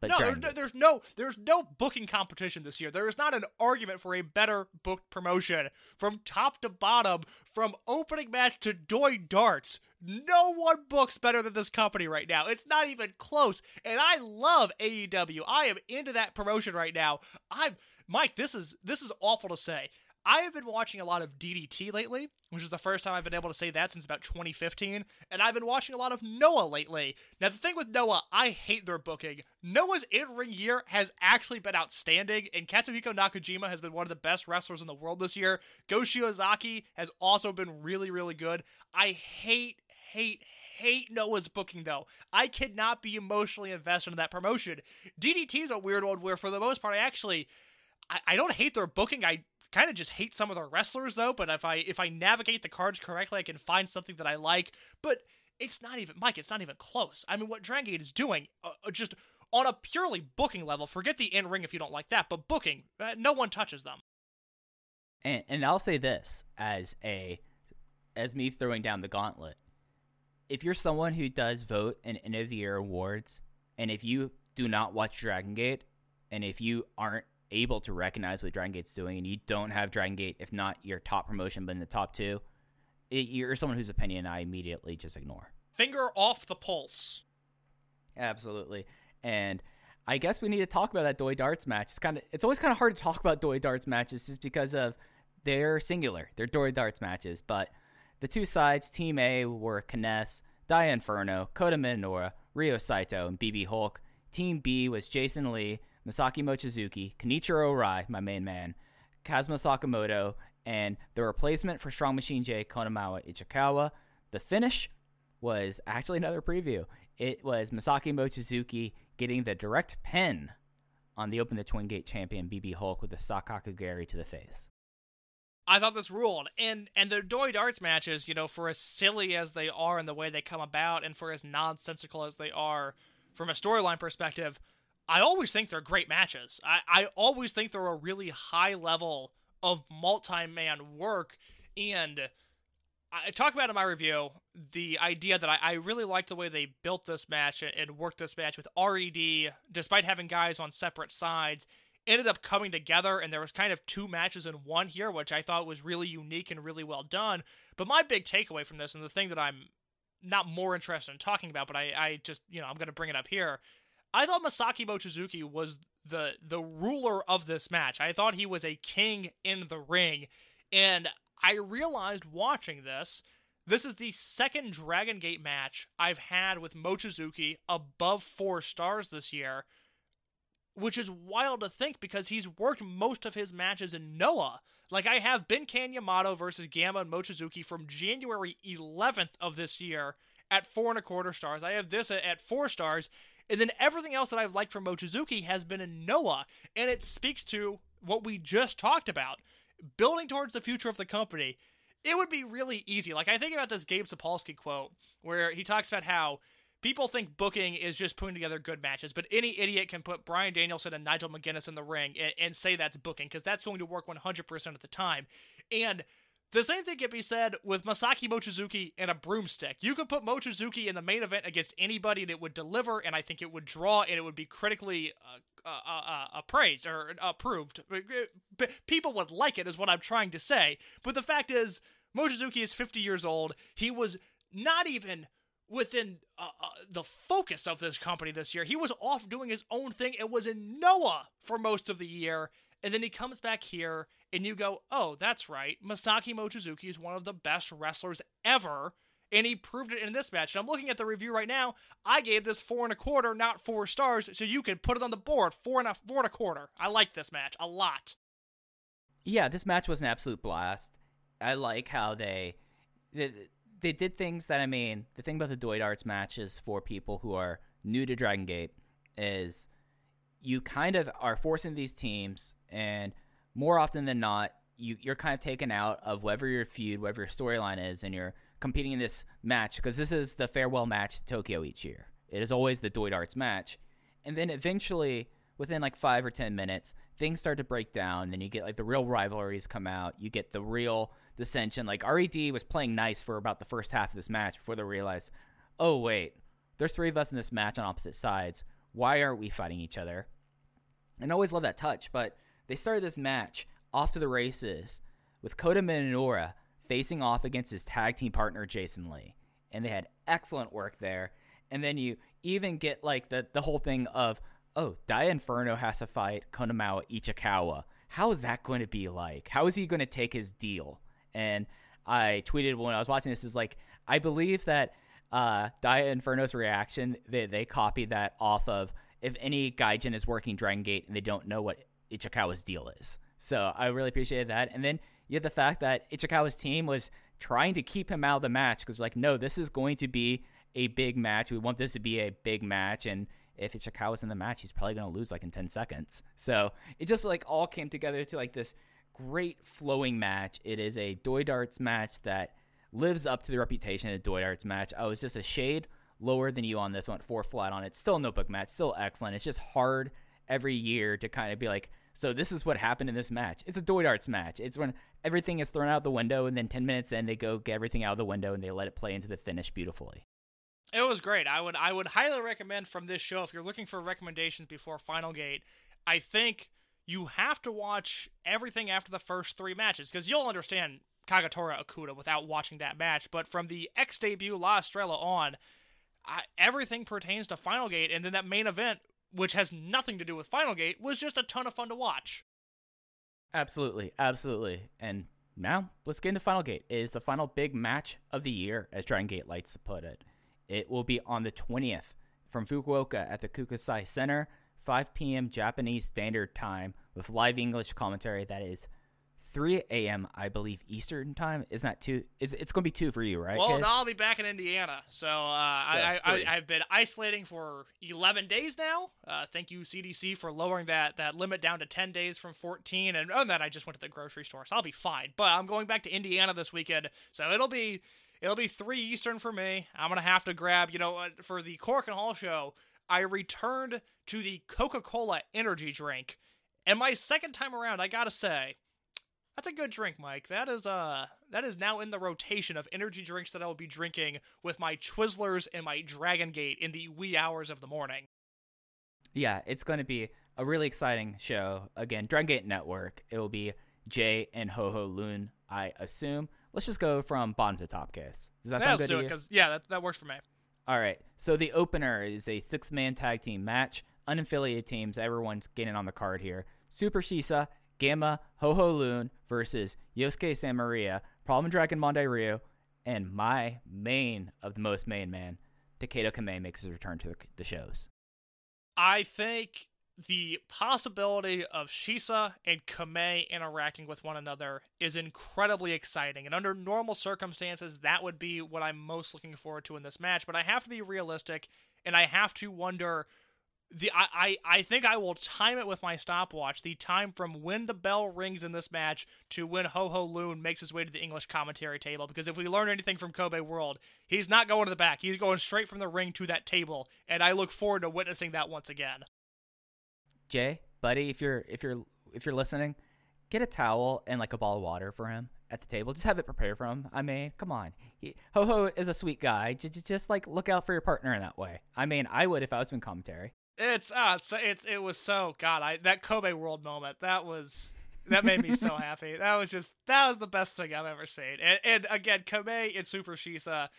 But no, there- there's no there's no booking competition this year. There is not an argument for a better booked promotion from top to bottom, from opening match to Doi Darts. No one books better than this company right now. It's not even close. And I love AEW. I am into that promotion right now. I'm Mike, this is this is awful to say. I have been watching a lot of DDT lately, which is the first time I've been able to say that since about 2015, and I've been watching a lot of Noah lately. Now, the thing with Noah, I hate their booking. Noah's in ring year has actually been outstanding, and Katsuhiko Nakajima has been one of the best wrestlers in the world this year. Go Shiozaki has also been really, really good. I hate, hate, hate Noah's booking though. I cannot be emotionally invested in that promotion. DDT is a weird one where, for the most part, I actually. I, I don't hate their booking. I kind of just hate some of their wrestlers though. But if I if I navigate the cards correctly, I can find something that I like. But it's not even Mike. It's not even close. I mean, what Dragon Gate is doing, uh, uh, just on a purely booking level, forget the in ring if you don't like that, but booking, uh, no one touches them. And and I'll say this as a as me throwing down the gauntlet. If you're someone who does vote in end of the year awards, and if you do not watch Dragon Gate, and if you aren't able to recognize what Dragon Gate's doing, and you don't have Dragon Gate, if not your top promotion, but in the top two, it, you're someone whose opinion I immediately just ignore. Finger off the pulse. Absolutely. And I guess we need to talk about that Doi Darts match. It's kind of it's always kind of hard to talk about Doi Darts matches just because of they're singular. They're Doi Darts matches, but the two sides, Team A were Kness, Dia Inferno, Kota Minoura, Ryo Saito, and BB Hulk. Team B was Jason Lee, Masaki Mochizuki, Kenichiro Arai, my main man, Kazuma Sakamoto, and the replacement for Strong Machine J, Konomama Ichikawa. The finish was actually another preview. It was Masaki Mochizuki getting the direct pin on the Open the Twin Gate champion BB Hulk with a Sankakugeri to the face. I thought this ruled, and and the Doi Darts matches, you know, for as silly as they are in the way they come about, and for as nonsensical as they are from a storyline perspective, I always think they're great matches. I, I always think they're a really high level of multi-man work, and I talk about in my review the idea that I, I really like the way they built this match and worked this match with RED, despite having guys on separate sides, ended up coming together and there was kind of two matches in one here, which I thought was really unique and really well done. But my big takeaway from this, and the thing that I'm not more interested in talking about, but I, I just you know I'm gonna bring it up here. I thought Masaki Mochizuki was the the ruler of this match. I thought he was a king in the ring, and I realized watching this, this is the second Dragon Gate match I've had with Mochizuki above four stars this year, which is wild to think because he's worked most of his matches in Noah. Like I have Ben Yamato versus Gamma and Mochizuki from January 11th of this year at four and a quarter stars. I have this at four stars. And then everything else that I've liked from Mochizuki has been in Noah. And it speaks to what we just talked about building towards the future of the company. It would be really easy. Like, I think about this Gabe Sapolsky quote where he talks about how people think booking is just putting together good matches, but any idiot can put Bryan Danielson and Nigel McGuinness in the ring and, and say that's booking because that's going to work 100% of the time. And the same thing can be said with Masaki Mochizuki and a broomstick. You could put Mochizuki in the main event against anybody and it would deliver, and I think it would draw and it would be critically uh, uh, uh, appraised or approved. People would like it, is what I'm trying to say. But the fact is, Mochizuki is 50 years old. He was not even within uh, uh, the focus of this company this year. He was off doing his own thing and was in Noah for most of the year. And then he comes back here, and you go, oh, that's right. Masaki Mochizuki is one of the best wrestlers ever. And he proved it in this match. And I'm looking at the review right now. I gave this four and a quarter, not four stars, so you can put it on the board. Four and a four and a quarter. I like this match a lot. Yeah, this match was an absolute blast. I like how they, they did things that I mean. The thing about the Doi Darts matches for people who are new to Dragon Gate is you kind of are forcing these teams, and more often than not, you you're kind of taken out of whatever your feud, whatever your storyline is, and you're competing in this match because this is the farewell match to Tokyo each year. It is always the Doi Darts match, and then eventually, within like five or ten minutes, things start to break down. Then you get like the real rivalries come out. You get the real dissension. Like RED was playing nice for about the first half of this match before they realized, oh wait, there's three of us in this match on opposite sides. Why aren't we fighting each other? And I always love that touch, but they started this match off to the races with Kota Minoura facing off against his tag team partner Jason Lee. And they had excellent work there. And then you even get like the the whole thing of, oh, Dia Inferno has to fight Konomama Ichikawa. How is that going to be like? How is he going to take his deal? And I tweeted when I was watching this is like, I believe that uh, Dia Inferno's reaction, they, they copied that off of if any Gaijin is working Dragon Gate and they don't know what Ichikawa's deal is. So I really appreciated that. And then you have the fact that Ichikawa's team was trying to keep him out of the match because like, no, this is going to be a big match. We want this to be a big match. And if Ichikawa's in the match, he's probably going to lose like in 10 seconds. So it just like all came together to like this great flowing match. It is a Doi Darts match that lives up to the reputation of a Doi Darts match. I was just a shade lower than you on this one, four flat on it. Still a notebook match, still excellent. It's just hard every year to kind of be like, so this is what happened in this match. It's a Doi Darts match. It's when everything is thrown out the window, and then 10 minutes in, they go get everything out of the window and they let it play into the finish beautifully. It was great. I would I would highly recommend from this show if you're looking for recommendations before Final Gate. I think you have to watch everything after the first three matches because you'll understand Kagetora Okuda without watching that match. But from the X debut La Estrella on, I, everything pertains to Final Gate, and then that main event, which has nothing to do with Final Gate, was just a ton of fun to watch. Absolutely, absolutely. And now let's get into Final Gate. It is the final big match of the year, as Dragon Gate likes to put it. It will be on the 20th from Fukuoka at the Kokusai Center, 5 p.m. Japanese Standard Time, with live English commentary. That is 3 a.m. I believe Eastern Time. Isn't that two? Is it's going to be two for you, right? Well, now I'll be back in Indiana, so, uh, I, I, I, I've been isolating for 11 days now. Uh, thank you CDC for lowering that that limit down to 10 days from 14, and oh, then I just went to the grocery store, so I'll be fine. But I'm going back to Indiana this weekend, so it'll be it'll be three Eastern for me. I'm gonna have to grab, you know, uh, for the Korakuen Hall show. I returned to the Coca-Cola energy drink, and my second time around, I gotta say. That's a good drink, Mike. That is uh that is now in the rotation of energy drinks that I will be drinking with my Twizzlers and my Dragon Gate in the wee hours of the morning. Yeah, it's going to be a really exciting show. Again, Dragon Gate Network. It will be Jay and Ho Ho Lun, I assume. Let's just go from bottom to top, case. Does that Yeah, sound let's good do to it you? because yeah, that that works for me. All right. So the opener is a six man tag team match. Unaffiliated teams. Everyone's getting on the card here. Super Shisa, Gamma, Ho Ho Lun versus Yosuke Santa Maria, Problem Dragon Mondai Ryu, and my main of the most main man, Takedo Kame makes his return to the shows. I think the possibility of Shisa and Kame interacting with one another is incredibly exciting. And under normal circumstances, that would be what I'm most looking forward to in this match. But I have to be realistic, and I have to wonder. The I, I, I think I will time it with my stopwatch. The time from when the bell rings in this match to when Ho Ho Lun makes his way to the English commentary table. Because if we learn anything from Kobe World, he's not going to the back. He's going straight from the ring to that table, and I look forward to witnessing that once again. Jay, buddy, if you're if you're if you're listening, get a towel and like a ball of water for him at the table. Just have it prepared for him. I mean, come on. He, Ho Ho is a sweet guy. Just, just like look out for your partner in that way. I mean, I would if I was in commentary. It's uh it's, it's it was so god I that Kobe World moment that was that made me so happy that was just that was the best thing I've ever seen and, and again Kobe and Super Shisa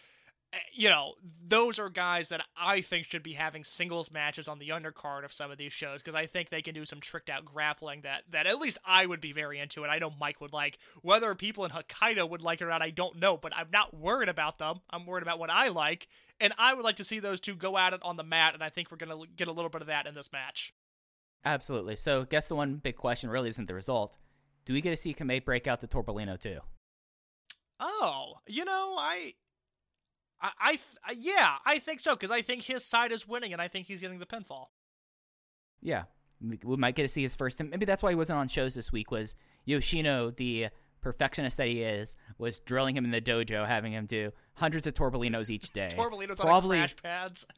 Eh, you know those are guys that I think should be having singles matches on the undercard of some of these shows because I think they can do some tricked out grappling that that at least I would be very into and I know Mike would like whether people in Hokkaido would like it or not I don't know but I'm not worried about them I'm worried about what I like and I would like to see those two go at it on the mat, and I think we're going to get a little bit of that in this match. Absolutely. So, guess the one big question really isn't the result. Do we get to see Kamei break out the Torbellino too? Oh, you know, I, I, I th- yeah, I think so because I think his side is winning, and I think he's getting the pinfall. Yeah, we, might get to see his first. Maybe that's why he wasn't on shows this week. Was Yoshino the perfectionist that he is? Was drilling him in the dojo, having him do hundreds of Torbellinos each day. Torbellinos Probably. on crash pads.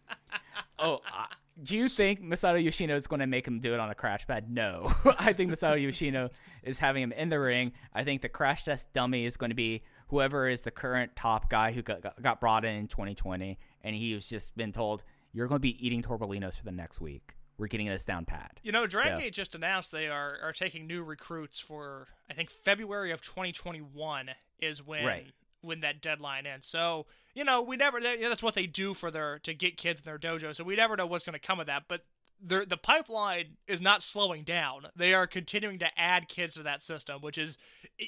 Oh, uh, do you think Masato Yoshino is going to make him do it on a crash pad? No. I think Masato Yoshino is having him in the ring. I think the crash test dummy is going to be whoever is the current top guy who got, got- brought in in 2020, and he was just been told, you're going to be eating Torbellinos for the next week. We're getting this down pat. You know, Dragon So- Gate just announced they are are taking new recruits for I think February of 2021 is when Right. when that deadline ends. So you know, we never that- that's what they do for their to get kids in their dojo. So we never know what's going to come of that, but. The, the pipeline is not slowing down. They are continuing to add kids to that system, which is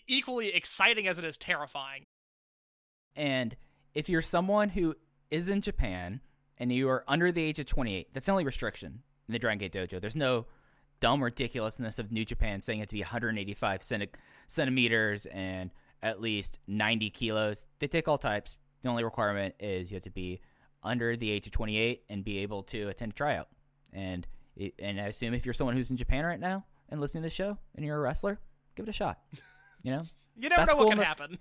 equally exciting as it is terrifying. And if you're someone who is in Japan and you are under the age of 28, that's the only restriction in the Dragon Gate Dojo. There's no dumb ridiculousness of New Japan saying it to be 185 centi- centimeters and at least 90 kilos. They take all types. The only requirement is you have to be under the age of 28 and be able to attend a tryout. And it, and I assume if you're someone who's in Japan right now and listening to the show and you're a wrestler, give it a shot. You know, You never Best know what can the- happen.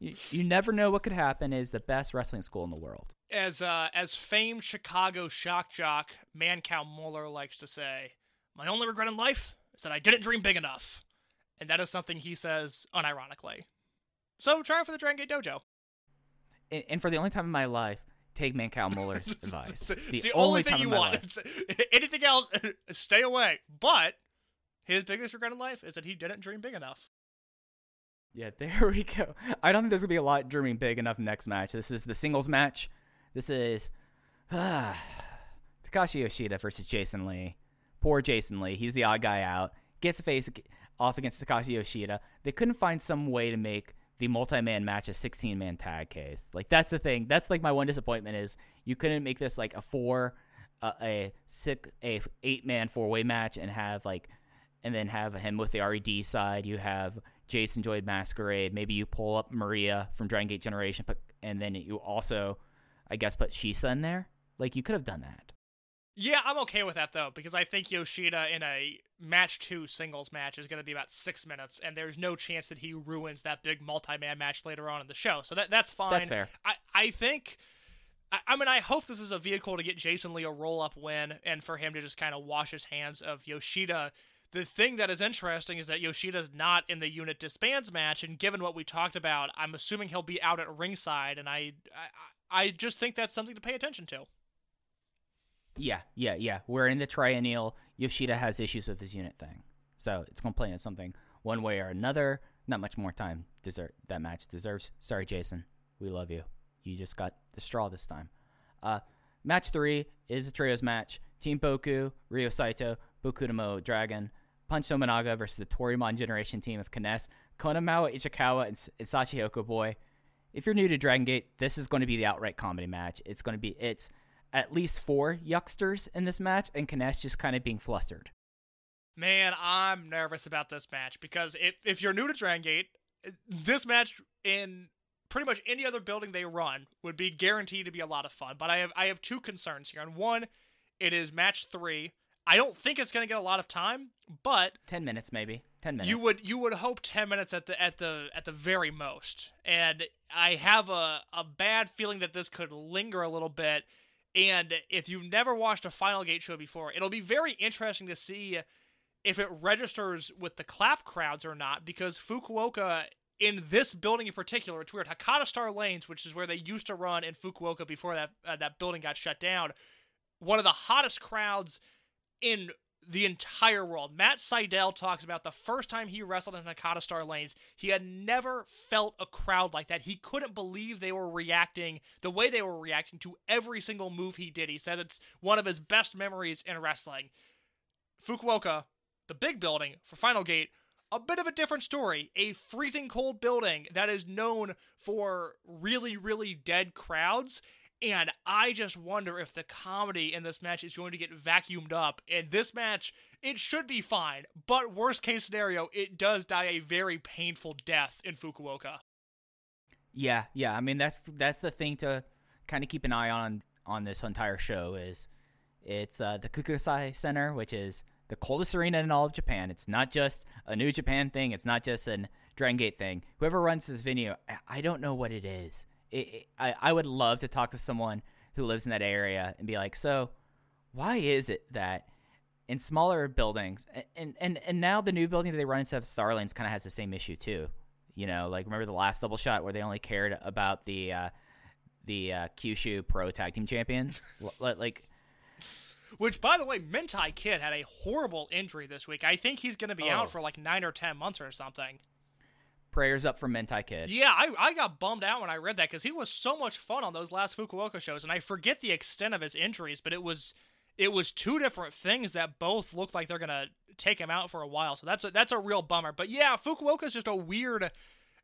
You, you never know what could happen. Is the best wrestling school in the world. As uh, as famed Chicago shock jock Mancow Muller likes to say, my only regret in life is that I didn't dream big enough, and that is something he says unironically. So try for the Dragon Gate Dojo. And, and for the only time in my life, take Mancow Muller's advice. It's The, the only, thing time you want. Anything else, stay away. But his biggest regret in life is that he didn't dream big enough. Yeah, there we go. I don't think there's gonna be a lot dreaming big enough next match. This is the singles match. This is ah, Takashi Yoshida versus Jason Lee. Poor Jason Lee. He's the odd guy out. Gets a face off against Takashi Yoshida. They couldn't find some way to make the multi-man match a 16-man tag case. Like that's the thing. That's like my one disappointment is you couldn't make this like a four, uh, a six, a eight-man four-way match and have like and then have him with the RED side. You have Jason Joyd Masquerade. Maybe you pull up Maria from Dragon Gate Generation, but and then you also, I guess, put Shisa in there. Like you could have done that. Yeah, I'm okay with that though because I think Yoshida in a match two singles match is going to be about six minutes, and there's no chance that he ruins that big multi-man match later on in the show. So that that's fine. That's fair. I I think. I, I mean, I hope this is a vehicle to get Jason Lee a roll-up win, and for him to just kind of wash his hands of Yoshida. The thing that is interesting is that Yoshida's not in the unit disbands match, and given what we talked about, I'm assuming he'll be out at ringside, and I I, I just think that's something to pay attention to. Yeah, yeah, yeah. We're in the triennial. Yoshida has issues with his unit thing, so it's going to play into something one way or another. Not much more time deserve that match deserves. Sorry, Jason. We love you. You just got the straw this time. Uh, match three is a trios match. Team Boku, Ryo Saito, Bokutomo Dragon, Punch Tominaga versus the Toryumon Generation team of Kness, Konomama Ichikawa, and, and Sachihoko Boy. If you're new to Dragon Gate, this is going to be the outright comedy match. It's going to be it's at least four youngsters in this match, and Kness just kind of being flustered. Man, I'm nervous about this match because if if you're new to Dragon Gate, this match in pretty much any other building they run would be guaranteed to be a lot of fun. But I have I have two concerns here. And one, it is match three. I don't think it's going to get a lot of time, but Ten minutes, maybe. Ten minutes. you would you would hope 10 minutes at the at the at the very most and i have a a bad feeling that this could linger a little bit and if you've never watched a final gate show before it'll be very interesting to see if it registers with the clap crowds or not because fukuoka in this building in particular it's weird hakata star lanes which is where they used to run in fukuoka before that uh, that building got shut down one of the hottest crowds in the entire world. Matt Sydal talks about the first time he wrestled in Hakata Star Lanes, he had never felt a crowd like that. He couldn't believe they were reacting the way they were reacting to every single move he did. He said it's one of his best memories in wrestling. Fukuoka, the big building for Final Gate, a bit of a different story. A freezing cold building that is known for really, really dead crowds. And I just wonder if the comedy in this match is going to get vacuumed up. And this match, it should be fine. But worst case scenario, it does die a very painful death in Fukuoka. Yeah, yeah. I mean, that's that's the thing to kind of keep an eye on on this entire show is it's uh, the Kokusai Center, which is the coldest arena in all of Japan. It's not just a New Japan thing. It's not just an Dragon Gate thing. Whoever runs this venue, I- I don't know what it is. It, I I would love to talk to someone who lives in that area and be like, so why is it that in smaller buildings and and and, now the new building that they run instead of Star Lanes kind of has the same issue too. You know, like remember the last double shot where they only cared about the uh, the uh, Kyushu Pro Tag Team Champions? Like, Which, by the way, Mentai Kid had a horrible injury this week. I think he's going to be Oh. out for like nine or ten months or something. Prayers up for Mentai Kid. Yeah, I, I got bummed out when I read that because he was so much fun on those last Fukuoka shows, and I forget the extent of his injuries, but it was it was two different things that both looked like they're gonna take him out for a while. So that's a, that's a real bummer. But yeah, Fukuoka's just a weird.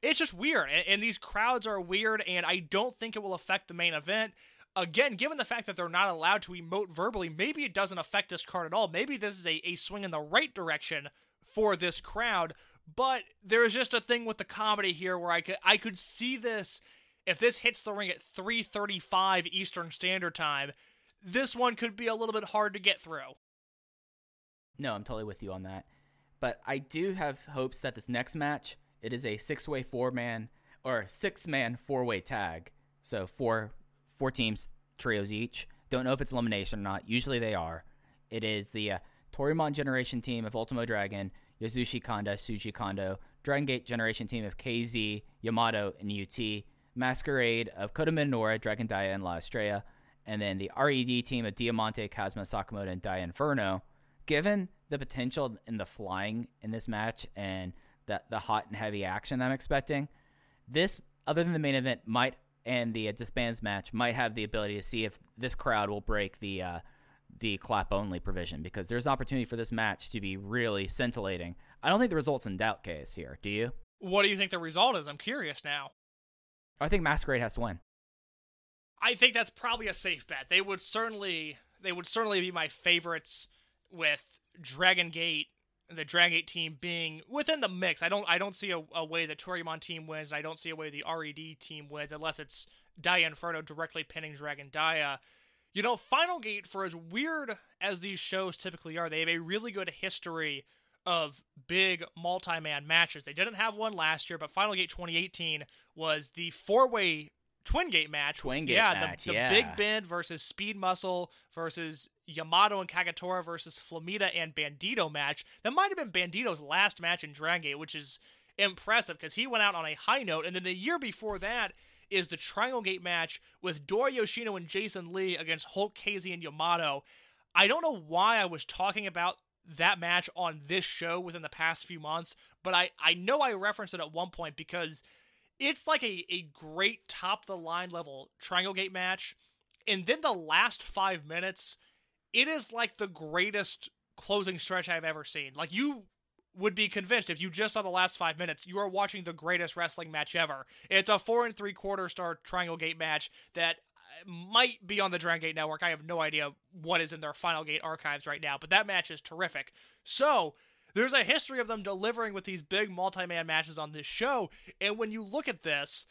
It's just weird, and, and these crowds are weird, and I don't think it will affect the main event. Again, given the fact that they're not allowed to emote verbally, maybe it doesn't affect this card at all. Maybe this is a, a swing in the right direction for this crowd. But there's just a thing with the comedy here where I could I could see this if this hits the ring at 3:35 Eastern Standard Time, this one could be a little bit hard to get through. No, I'm totally with you on that. But I do have hopes that this next match, it is a six-way four-man or six man four way tag. So four four teams, trios each. Don't know if it's elimination or not. Usually they are. It is the uh, Toryumon Generation team of Ultimo Dragon, Yasushi Kanda, Shuji Kondo, Dragon Gate Generation team of KZ, Yamato, and UT, Masquerade of Kota Minoura, Dragon Dia, and La Estrella, and then the RED team of Diamante, Kazuma, Sakamoto, and Dia Inferno. Given the potential in the flying in this match and the, the hot and heavy action I'm expecting, this, other than the main event, might and the uh, disbands match might have the ability to see if this crowd will break the uh, the clap only provision because there's an opportunity for this match to be really scintillating. I don't think the results in doubt case here. Do you? What do you think the result is? I'm curious now. I think Masquerade has to win. I think that's probably a safe bet. They would certainly they would certainly be my favorites with Dragon Gate, the Dragon Gate team being within the mix. I don't I don't see a, a way the Toryumon team wins. I don't see a way the RED team wins unless it's Dia Inferno directly pinning Dragon Dia. You know, Final Gate, for as weird as these shows typically are, they have a really good history of big multi-man matches. They didn't have one last year, but Final Gate 2018 was the four-way twin gate match. Twin gate yeah, match, the, the yeah. Big Ben versus Speed Muscle versus Yamato and Kagetora versus Flamita and Bandito match. That might have been Bandito's last match in Dragon Gate, which is impressive because he went out on a high note. And then the year before that is the Triangle Gate match with Dora Yoshino and Jason Lee against Hulk, KZ, and Yamato. I don't know why I was talking about that match on this show within the past few months, but I, I know I referenced it at one point because it's like a, a great top the line level Triangle Gate match. And then the last five minutes, it is like the greatest closing stretch I've ever seen. Like you would be convinced if you just saw the last five minutes, you are watching the greatest wrestling match ever. It's a four and three quarter star Triangle Gate match that uh, might be on the Dragon Gate Network. I have no idea what is in their Final Gate archives right now, but that match is terrific. So there's a history of them delivering with these big multi-man matches on this show, and when you look at this,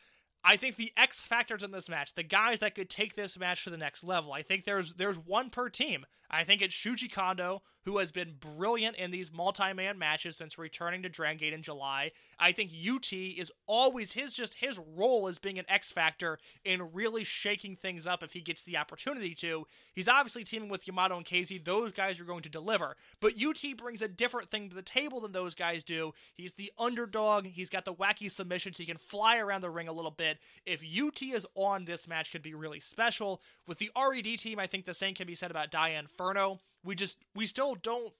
I think the X factors in this match, the guys that could take this match to the next level. I think there's there's one per team. I think it's Shuji Kondo, who has been brilliant in these multi-man matches since returning to Dragon Gate in July. I think UT is always his just his role as being an X factor in really shaking things up if he gets the opportunity to. He's obviously teaming with Yamato and KZ. Those guys are going to deliver. But UT brings a different thing to the table than those guys do. He's the underdog. He's got the wacky submissions. He can fly around the ring a little bit. If UT is on, this match could be really special. With the RED team, I think the same can be said about Dia Inferno. We just we still don't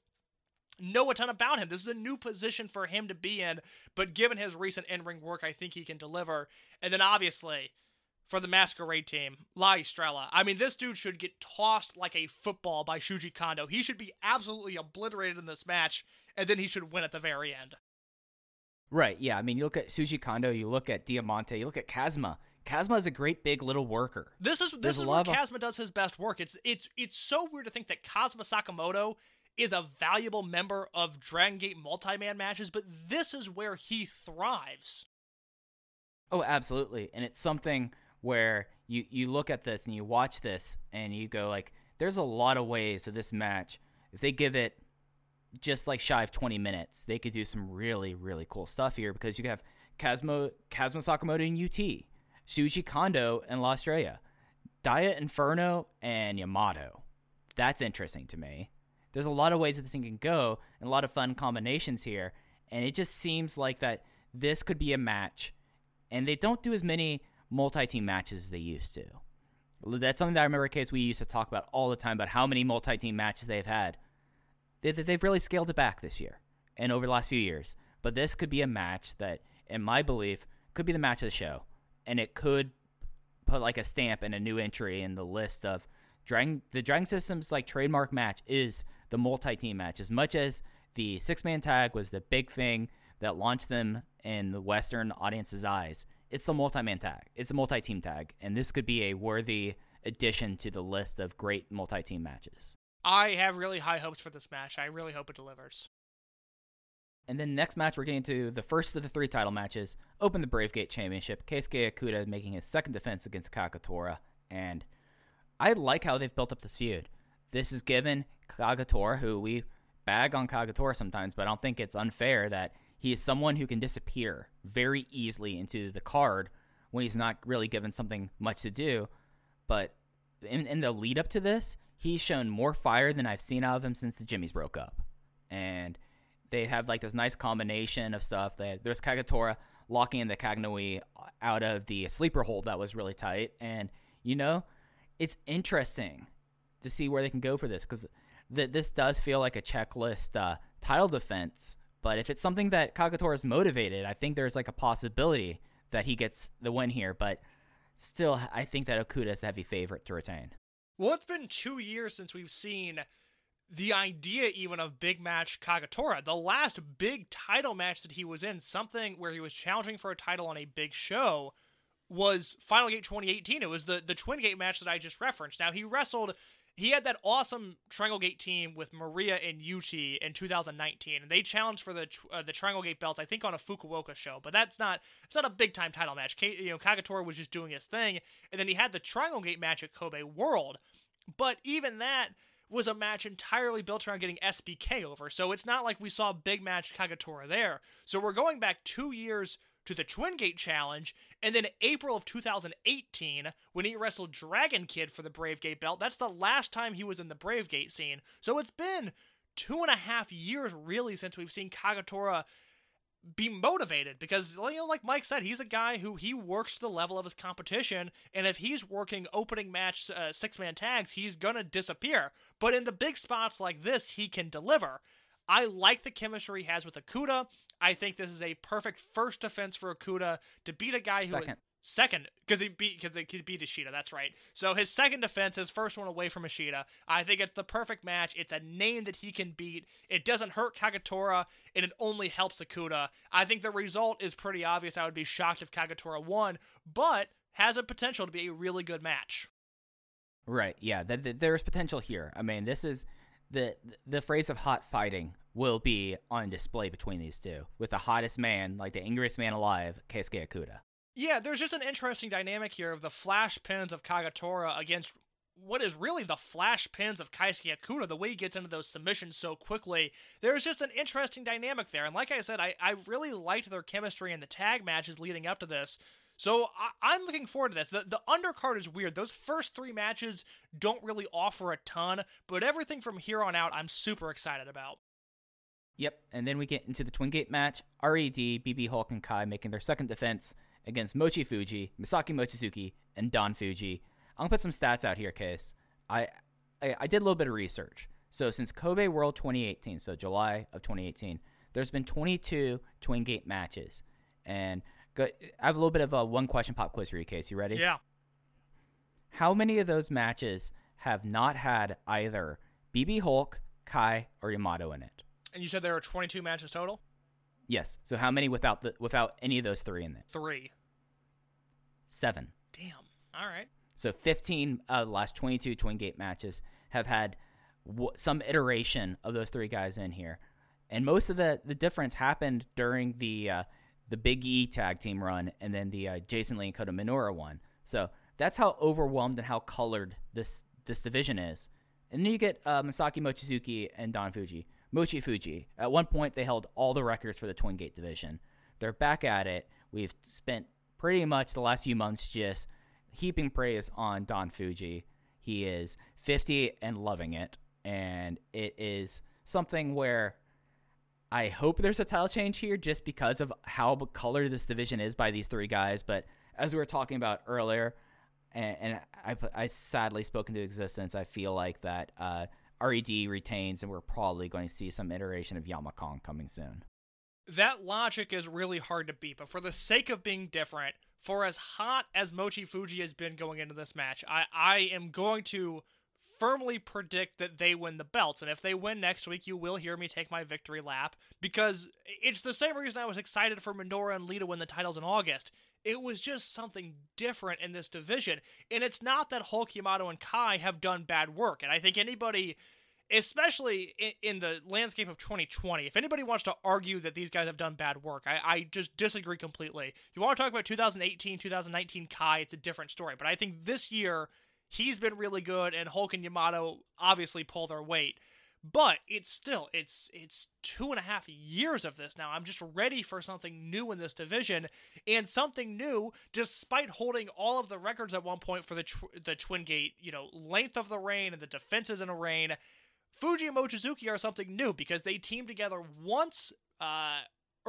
know a ton about him. This is a new position for him to be in, but given his recent in-ring work, I think he can deliver. And then obviously, for the Masquerade team, La Estrella. I mean, this dude should get tossed like a football by Shuji Kondo. He should be absolutely obliterated in this match, and then he should win at the very end. Right. Yeah. I mean, you look at Shuji Kondo, you look at Diamante, you look at Kazma. Kazma is a great big little worker. This is this There's is where of- Kazma does his best work. It's it's it's so weird to think that Kazma Sakamoto is a valuable member of Dragon Gate multi-man matches, but this is where he thrives. Oh, absolutely. And it's something where you you look at this and you watch this and you go like, there's a lot of ways that this match, if they give it just like shy of 20 minutes, they could do some really really cool stuff here because you have Kazmo Kazma Sakamoto and UT, Shuji Kondo and La Estrella, Dia Inferno and Yamato. That's interesting to me. There's a lot of ways that this thing can go and a lot of fun combinations here, and it just seems like that this could be a match and they don't do as many multi-team matches as they used to. That's something that I remember, case we used to talk about all the time about how many multi-team matches they've had. They, they've really scaled it back this year and over the last few years. But this could be a match that, in my belief, could be the match of the show, and it could put like a stamp and a new entry in the list of Dragon. The Dragon Systems like trademark match is the multi-team match as much as the six-man tag was the big thing that launched them in the Western audience's eyes. It's a multi-man tag. It's a multi-team tag, and this could be a worthy addition to the list of great multi-team matches. I have really high hopes for this match. I really hope it delivers. And then next match, we're getting to the first of the three title matches. Open the Brave Gate Championship. Keisuke Okuda making his second defense against Kagetora. And I like how they've built up this feud. This is given Kagetora, who we bag on Kagetora sometimes, but I don't think it's unfair that he is someone who can disappear very easily into the card when he's not really given something much to do. But in, in the lead up to this, he's shown more fire than I've seen out of him since the Jimmys broke up. And they have like this nice combination of stuff. That there's Kagetora locking in the Kagenui out of the sleeper hold that was really tight, and you know, it's interesting to see where they can go for this because th- this does feel like a checklist uh, title defense. But if it's something that Kagetora is motivated, I think there's like a possibility that he gets the win here. But still, I think that Okuda is the heavy favorite to retain. Well, it's been two years since we've seen the idea even of big match Kagetora. The last big title match that he was in, something where he was challenging for a title on a big show, was Final Gate 2018. It was the the Twin Gate match that I just referenced. Now he wrestled. He had that awesome Triangle Gate team with Maria and Yuchi in 2019, and they challenged for the uh, the Triangle Gate belts. I think on a Fukuoka show, but that's not it's not a big time title match. K, you know, Kagetora was just doing his thing, and then he had the Triangle Gate match at Kobe World. But even that was a match entirely built around getting SBK over. So it's not like we saw big match Kagetora there. So we're going back two years to the Twin Gate Challenge, and then April of 2018 when he wrestled Dragon Kid for the Brave Gate belt. That's the last time he was in the Brave Gate scene. So it's been two and a half years really since we've seen Kagetora be motivated because you know like Mike said he's a guy who he works to the level of his competition and if he's working opening match uh, six man tags he's to disappear. But in the big spots like this he can deliver. I like the chemistry he has with Okuda I think this is a perfect first defense for Okuda to beat a guy who Second. Second, because he beat because he beat Ishida. That's right. So his second defense, his first one away from Ishida. I think it's the perfect match. It's a name that he can beat. It doesn't hurt Kagetora, and it only helps Okuda. I think the result is pretty obvious. I would be shocked if Kagetora won, but has a potential to be a really good match. Right. Yeah. Th- th- there's potential here. I mean, this is the the phrase of hot fighting will be on display between these two, with the hottest man, like the angriest man alive, Keisuke Okuda. Yeah, there's just an interesting dynamic here of the flash pins of Kagetora against what is really the flash pins of Keisuke Okuda, the way he gets into those submissions so quickly. There's just an interesting dynamic there. And like I said, I, I really liked their chemistry in the tag matches leading up to this. So I, I'm looking forward to this. The, the undercard is weird. Those first three matches don't really offer a ton, but everything from here on out, I'm super excited about. Yep. And then we get into the Twin Gate match. Red, BB Hulk, and Kai making their second defense against Mochi Fuji, Masaaki Mochizuki, and Don Fuji. I'm gonna put some stats out here, Case. I, I I did a little bit of research. So since Kobe World 2018, so July of 2018, there's been 22 Twin Gate matches, and go, I have a little bit of a one question pop quiz for you, Case. You ready? Yeah. How many of those matches have not had either BB Hulk, Kai, or Yamato in it? And you said there are 22 matches total? Yes. So how many without the without any of those three in there? Three. Seven. Damn. All right. So 15 uh, the last 22 Twin Gate matches have had w- some iteration of those three guys in here, and most of the the difference happened during the uh, the Big E tag team run, and then the uh, Jason Lee and Kota Minoura one. So that's how overwhelmed and how colored this this division is. And then you get uh, Masaaki Mochizuki and Don Fuji. Mochi Fuji. At one point, they held all the records for the Twin Gate division. They're back at it. We've spent pretty much the last few months just heaping praise on Don Fuji. He is 50 and loving it, and it is something where I hope there's a title change here just because of how colored this division is by these three guys. But as we were talking about earlier, and, and I, I sadly spoke into existence, I feel like that uh, RED retains, and we're probably going to see some iteration of Yamakon coming soon. That logic is really hard to beat, but for the sake of being different, for as hot as Mochi Fuji has been going into this match, I, I am going to firmly predict that they win the belts. And if they win next week, you will hear me take my victory lap because it's the same reason I was excited for Minoura and Lita win the titles in August. It was just something different in this division. And it's not that Hulk Yamato and Kai have done bad work. And I think anybody especially in, in, the landscape of 2020, if anybody wants to argue that these guys have done bad work, I, I just disagree completely. You want to talk about 2018, 2019 Kai, it's a different story. But I think this year, he's been really good, and Hulk and Yamato obviously pull their weight. But it's still it's it's two and a half years of this now. I'm just ready for something new in this division and something new, despite holding all of the records at one point for the tw- the Twin Gate, you know, length of the reign and the defenses in a reign. Fuji and Mochizuki are something new because they teamed together once uh,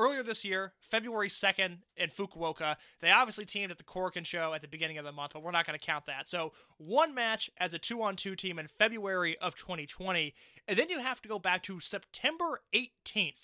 earlier this year, February 2nd in Fukuoka. They obviously teamed at the Korakuen show at the beginning of the month, but we're not going to count that. So, one match as a two on two team in February of 2020. And then you have to go back to September 18th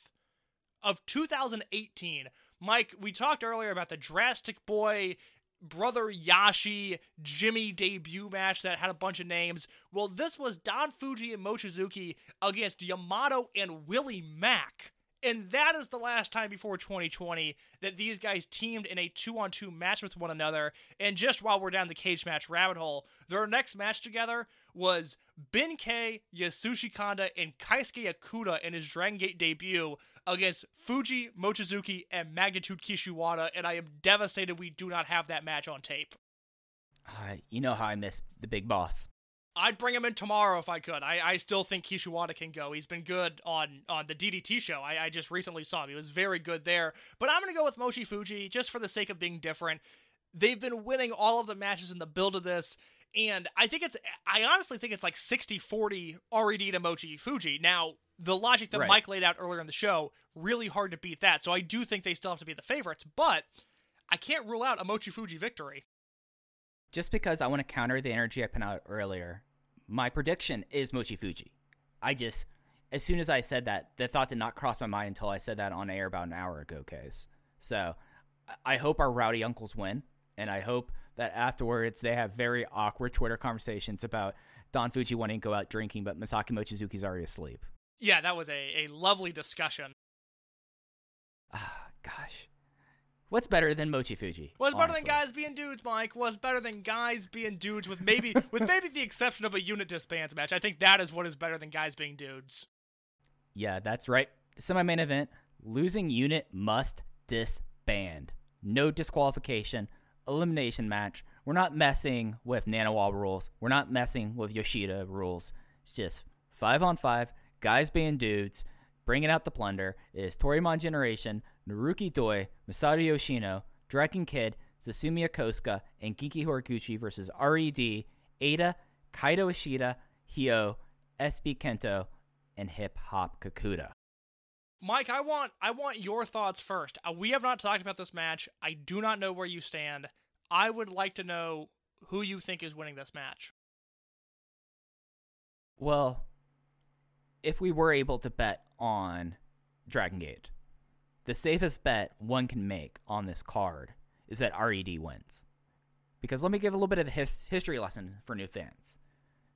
of 2018. Mike, we talked earlier about the Drastic Boy brother Yashi Jimmy debut match that had a bunch of names. Well, this was Don Fuji and Mochizuki against Yamato and Willie Mack. And that is the last time before 2020 that these guys teamed in a two on two match with one another. And just while we're down the cage match rabbit hole, their next match together was Benkei Yasushi Kanda and Keisuke Okuda in his Dragon Gate debut against Fuji, Mochizuki, and Magnitude Kishiwada. And I am devastated we do not have that match on tape. Uh, you know how I miss the big boss. I'd bring him in tomorrow if I could. I, I still think Kishiwada can go. He's been good on, on the DDT show. I, I just recently saw him. He was very good there. But I'm going to go with Mochi Fuji just for the sake of being different. They've been winning all of the matches in the build of this. And I think it's, I honestly think it's like 60 40 RED to Mochi Fuji. Now, the logic that Right. Mike laid out earlier in the show, really hard to beat that. So I do think they still have to be the favorites. But I can't rule out a Mochi Fuji victory. Just because I want to counter the energy I put out earlier, my prediction is Mochi Fuji. I just, as soon as I said that, the thought did not cross my mind until I said that on air about an hour ago, case. So I- hope our rowdy uncles win, and I hope that afterwards they have very awkward Twitter conversations about Don Fuji wanting to go out drinking, but Masaaki Mochizuki's already asleep. Yeah, that was a, a lovely discussion. Ah, gosh. What's better than Mochi Fuji? Was better than guys being dudes, Mike. Was better than guys being dudes with maybe with maybe the exception of a unit disbands match. I think that is what is better than guys being dudes. Yeah, that's right. Semi main event losing unit must disband. No disqualification, elimination match. We're not messing with Nanowall rules. We're not messing with Yoshida rules. It's just five on five, guys being dudes, bringing out the plunder. It is Toryumon Generation, Naruki Doi, Masato Yoshino, Dragon Kid, Susumu Yokosuka, and Genki Horiguchi versus RED, Eita, Kaito Ishida, Hio, SB Kento, and Hip Hop Kakuda. Mike, I want I want your thoughts first. Uh, we have not talked about this match. I do not know where you stand. I would like to know who you think is winning this match. Well, if we were able to bet on Dragon Gate, the safest bet one can make on this card is that RED wins. Because let me give a little bit of a his- history lesson for new fans.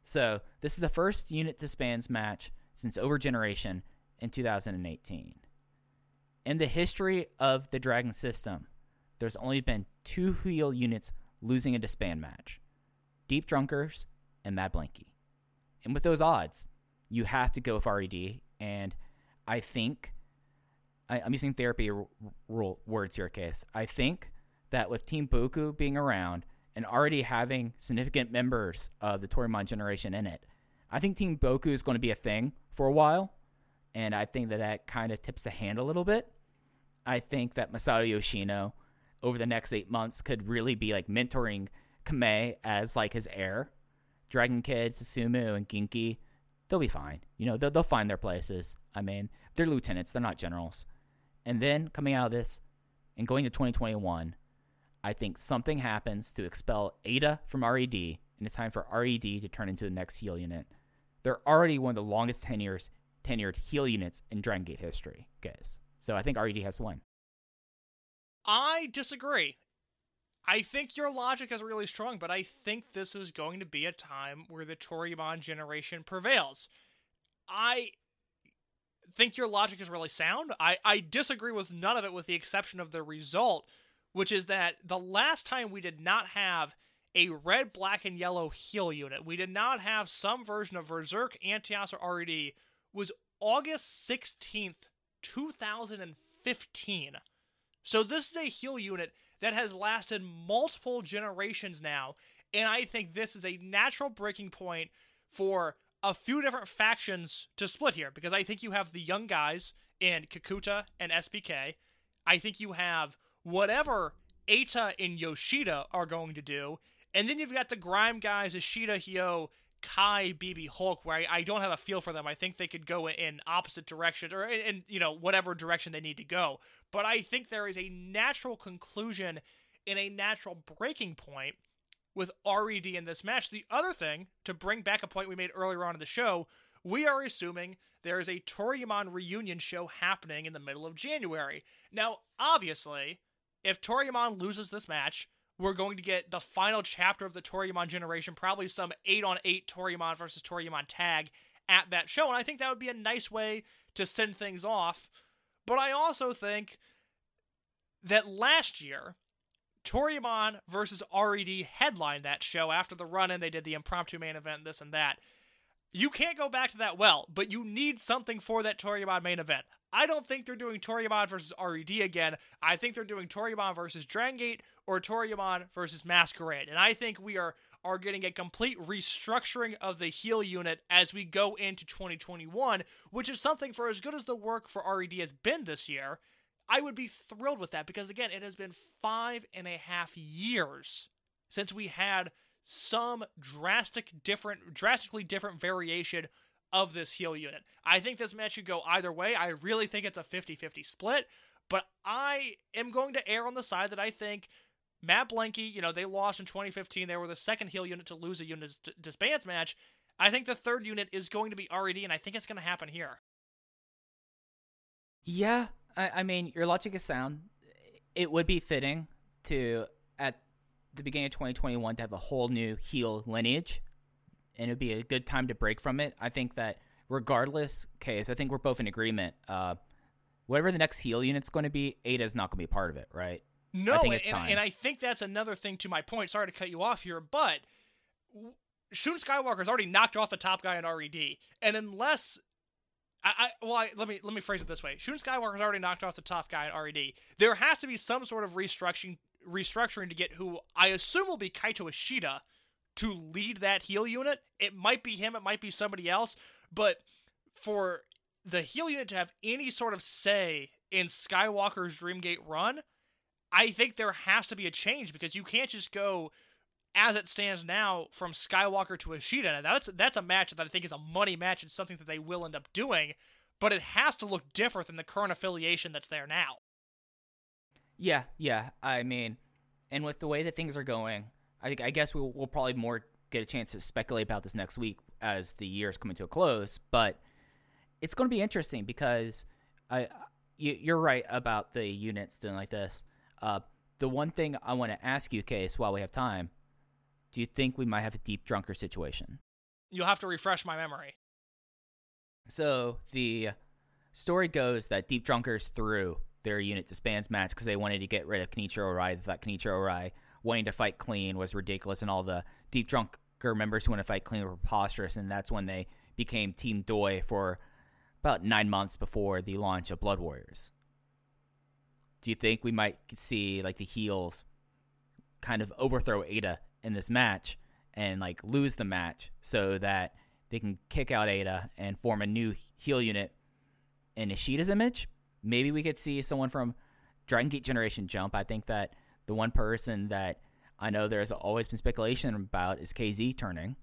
So, this is the first unit disbands match since Overgeneration in 2018. In the history of the Dragon system, there's only been two heel units losing a disband match Deep Drunkers and Mad Blanky. And with those odds, you have to go with RED. And I think, I, I'm using therapy r- rule words here, case. I think that with Team Boku being around and already having significant members of the Toryumon generation in it, I think Team Boku is going to be a thing for a while. And I think that that kind of tips the hand a little bit. I think that Masato Yoshino over the next eight months could really be like mentoring Kame as like his heir. Dragon Kid, Susumu, and Genki, they'll be fine. You know, they'll, they'll find their places. I mean, they're lieutenants, they're not generals. And then coming out of this and going to 2021, I think something happens to expel Eita from RED, and it's time for RED to turn into the next heel unit. They're already one of the longest tenures, tenured heel units in Dragon Gate history, guys. So I think RED has to win. I disagree. I think your logic is really strong, but I think this is going to be a time where the Toryumon generation prevails. I think your logic is really sound. I, I disagree with none of it with the exception of the result, which is that the last time we did not have a red, black, and yellow heel unit, we did not have some version of Berserk, Antias, or RED, was August 16th, 2015. So this is a heel unit that has lasted multiple generations now, and I think this is a natural breaking point for a few different factions to split here because I think you have the young guys in Kakuta and SBK. I think you have whatever Eita and Yoshida are going to do. And then you've got the Grime guys, Ishida, Hyo, Kai, BB, Hulk, where I, I don't have a feel for them. I think they could go in opposite directions or in, in, you know, whatever direction they need to go. But I think there is a natural conclusion and a natural breaking point with RED in this match. The other thing, to bring back a point we made earlier on in the show, we are assuming there is a Toryumon reunion show happening in the middle of January. Now, obviously, if Toryumon loses this match, we're going to get the final chapter of the Toryumon generation, probably some 8 on 8 Toryumon versus Toryumon tag at that show. And I think that would be a nice way to send things off. But I also think that last year, Toryumon versus RED headlined that show after the run in. They did the impromptu main event, this and that. You can't go back to that well, but you need something for that Toryumon main event. I don't think they're doing Toryumon versus RED again. I think they're doing Toryumon versus Dragon Gate or Toryumon versus Masquerade. And I think we are are getting a complete restructuring of the heel unit as we go into 2021, which is something for as good as the work for RED has been this year. I would be thrilled with that because again, it has been five and a half years since we had some drastic different drastically different variation of this heel unit. I think this match should go either way. I really think it's a 50-50 split, but I am going to err on the side that I think Mad Blanky, you know, they lost in 2015. They were the second heel unit to lose a unit disbands match. I think the third unit is going to be RED, and I think it's going to happen here. Yeah, I, I mean, your logic is sound. It would be fitting to, at the beginning of 2021, to have a whole new heel lineage, and it would be a good time to break from it. I think that regardless case, I think we're both in agreement. Uh, whatever the next heel unit's going to be, Eita is not going to be a part of it, right? No, and, and, I think that's another thing to my point. Sorry to cut you off here, but Shun Skywalker's already knocked off the top guy in RED, and unless I, I well, I, let me let me phrase it this way: Shun Skywalker's already knocked off the top guy in RED. There has to be some sort of restructuring restructuring to get who I assume will be Kaito Ishida to lead that heel unit. It might be him, it might be somebody else, but for the heel unit to have any sort of say in Skywalker's Dreamgate run, I think there has to be a change because you can't just go as it stands now from Skywalker to Ishida. Now that's that's a match that I think is a money match. It's something that they will end up doing, but it has to look different than the current affiliation that's there now. Yeah, yeah. I mean, and with the way that things are going, I I guess we'll, we'll probably more get a chance to speculate about this next week as the year is coming to a close. But it's going to be interesting because I you, you're right about the units doing like this. Uh, the one thing I want to ask you, Case, while we have time, do you think we might have a deep drunker situation? You'll have to refresh my memory. So the story goes that Deep Drunkers threw their unit disbands match because they wanted to get rid of Kenichiro Arai. They thought Kenichiro Arai wanting to fight clean was ridiculous, and all the Deep Drunker members who want to fight clean were preposterous, and that's when they became Team Doi for about nine months before the launch of Blood Warriors. Do you think we might see like the heels kind of overthrow Eita in this match and like lose the match so that they can kick out Eita and form a new heel unit in Ishida's image? Maybe we could see someone from Dragon Gate Generation jump. I think that the one person that I know there's always been speculation about is KZ turning.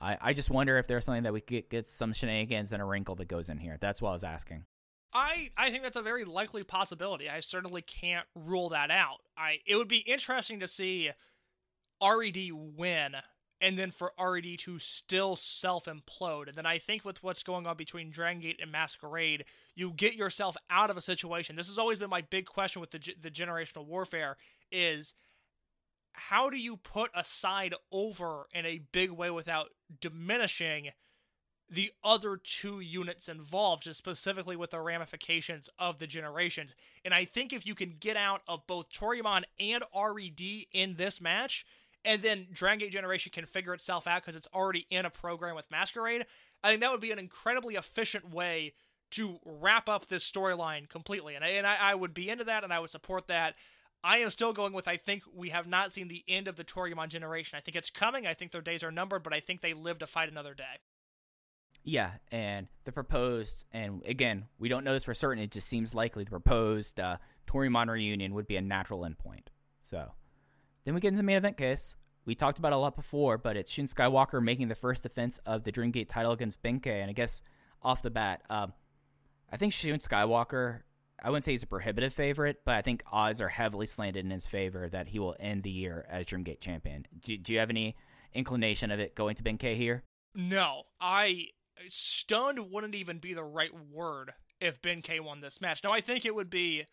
I, I just wonder if there's something that we could get some shenanigans and a wrinkle that goes in here. That's what I was asking. I, I think that's a very likely possibility. I certainly can't rule that out. I it would be interesting to see RED win and then for RED to still self implode. And then I think with what's going on between Dragon Gate and Masquerade, you get yourself out of a situation. This has always been my big question with the the generational warfare is how do you put a side over in a big way without diminishing the other two units involved, just specifically with the ramifications of the generations. And I think if you can get out of both Toryumon and RED in this match, and then Dragon Gate Generation can figure itself out because it's already in a program with Masquerade, I think that would be an incredibly efficient way to wrap up this storyline completely. And, I, and I, I would be into that and I would support that. I am still going with I think we have not seen the end of the Toryumon generation. I think it's coming. I think their days are numbered, but I think they live to fight another day. Yeah, and the proposed, and again, we don't know this for certain. It just seems likely the proposed uh, reunion would be a natural endpoint. So, then we get into the main event case. We talked about a lot before, but it's Shun Skywalker making the first defense of the Dreamgate title against Benkei, and I guess off the bat, um, I think Shun Skywalker. I wouldn't say he's a prohibitive favorite, but I think odds are heavily slanted in his favor that he will end the year as Dreamgate champion. Do, do you have any inclination of it going to Benkei here? No, I stunned wouldn't even be the right word if Ben K won this match. Now I think it would be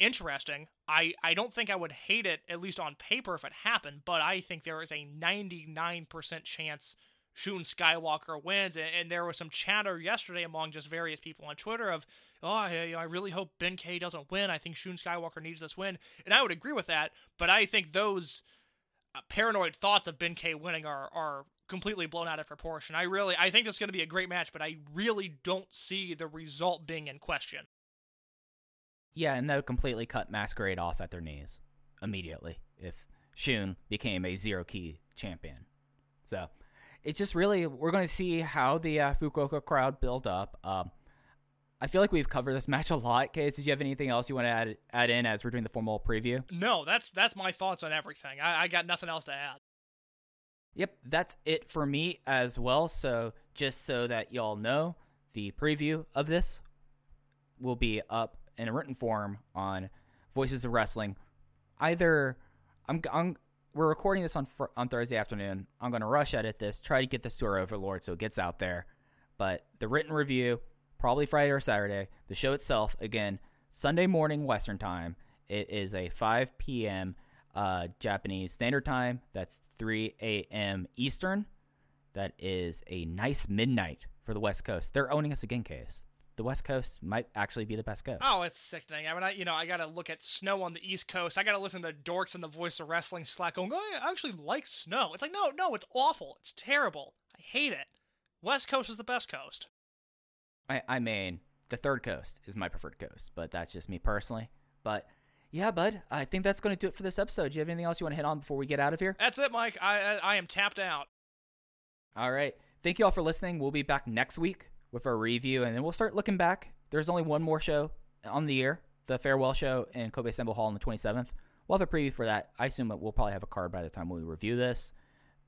interesting. I I don't think I would hate it at least on paper if it happened, but I think there is a 99% chance Shun Skywalker wins. And, and there was some chatter yesterday among just various people on Twitter of, oh, I, I really hope Ben K doesn't win. I think Shun Skywalker needs this win, and I would agree with that. But I think those uh, paranoid thoughts of Ben K winning are are completely blown out of proportion. I really I think it's going to be a great match, but I really don't see the result being in question. Yeah, and that would completely cut Masquerade off at their knees immediately if Shun became a zero key champion. So it's just really we're going to see how the uh, Fukuoka crowd build up. Um, I feel like we've covered this match a lot. Case, did you have anything else you want to add add in as we're doing the formal preview? No, that's that's my thoughts on everything. I, I got nothing else to add. Yep, that's it for me as well. So just so that y'all know, the preview of this will be up in a written form on Voices of Wrestling. Either I'm, I'm we're recording this on on Thursday afternoon. I'm going to rush edit this, try to get this to our overlord so it gets out there. But the written review probably Friday or Saturday. The show itself again Sunday morning Western time. It is a 5 p.m. Uh, Japanese Standard Time. That's 3 a.m. Eastern. That is a nice midnight for the West Coast. They're owning us again, case. The West Coast might actually be the best coast. Oh, it's sickening. I mean, I, you know, I got to look at snow on the East Coast. I got to listen to dorks and the Voice of Wrestling Slack going, oh, I actually like snow. It's like, no, no, it's awful. It's terrible. I hate it. West Coast is the best coast. I, I mean, the third coast is my preferred coast, but that's just me personally. But yeah, bud, I think that's going to do it for this episode. Do you have anything else you want to hit on before we get out of here? That's it, Mike. I I, I am tapped out. All right. Thank you all for listening. We'll be back next week with our review, and then we'll start looking back. There's only one more show on the year, the farewell show in Kobe Sanbo Hall on the 27th. We'll have a preview for that. I assume we'll probably have a card by the time we review this.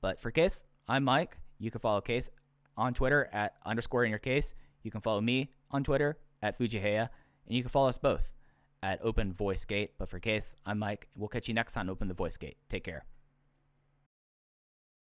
But for Case, I'm Mike. You can follow Case on Twitter at underscore in your case. You can follow me on Twitter at Fujiheya, and you can follow us both at Open Voice Gate. But for Case, I'm Mike. We'll catch you next time, Open the Voice Gate. Take care.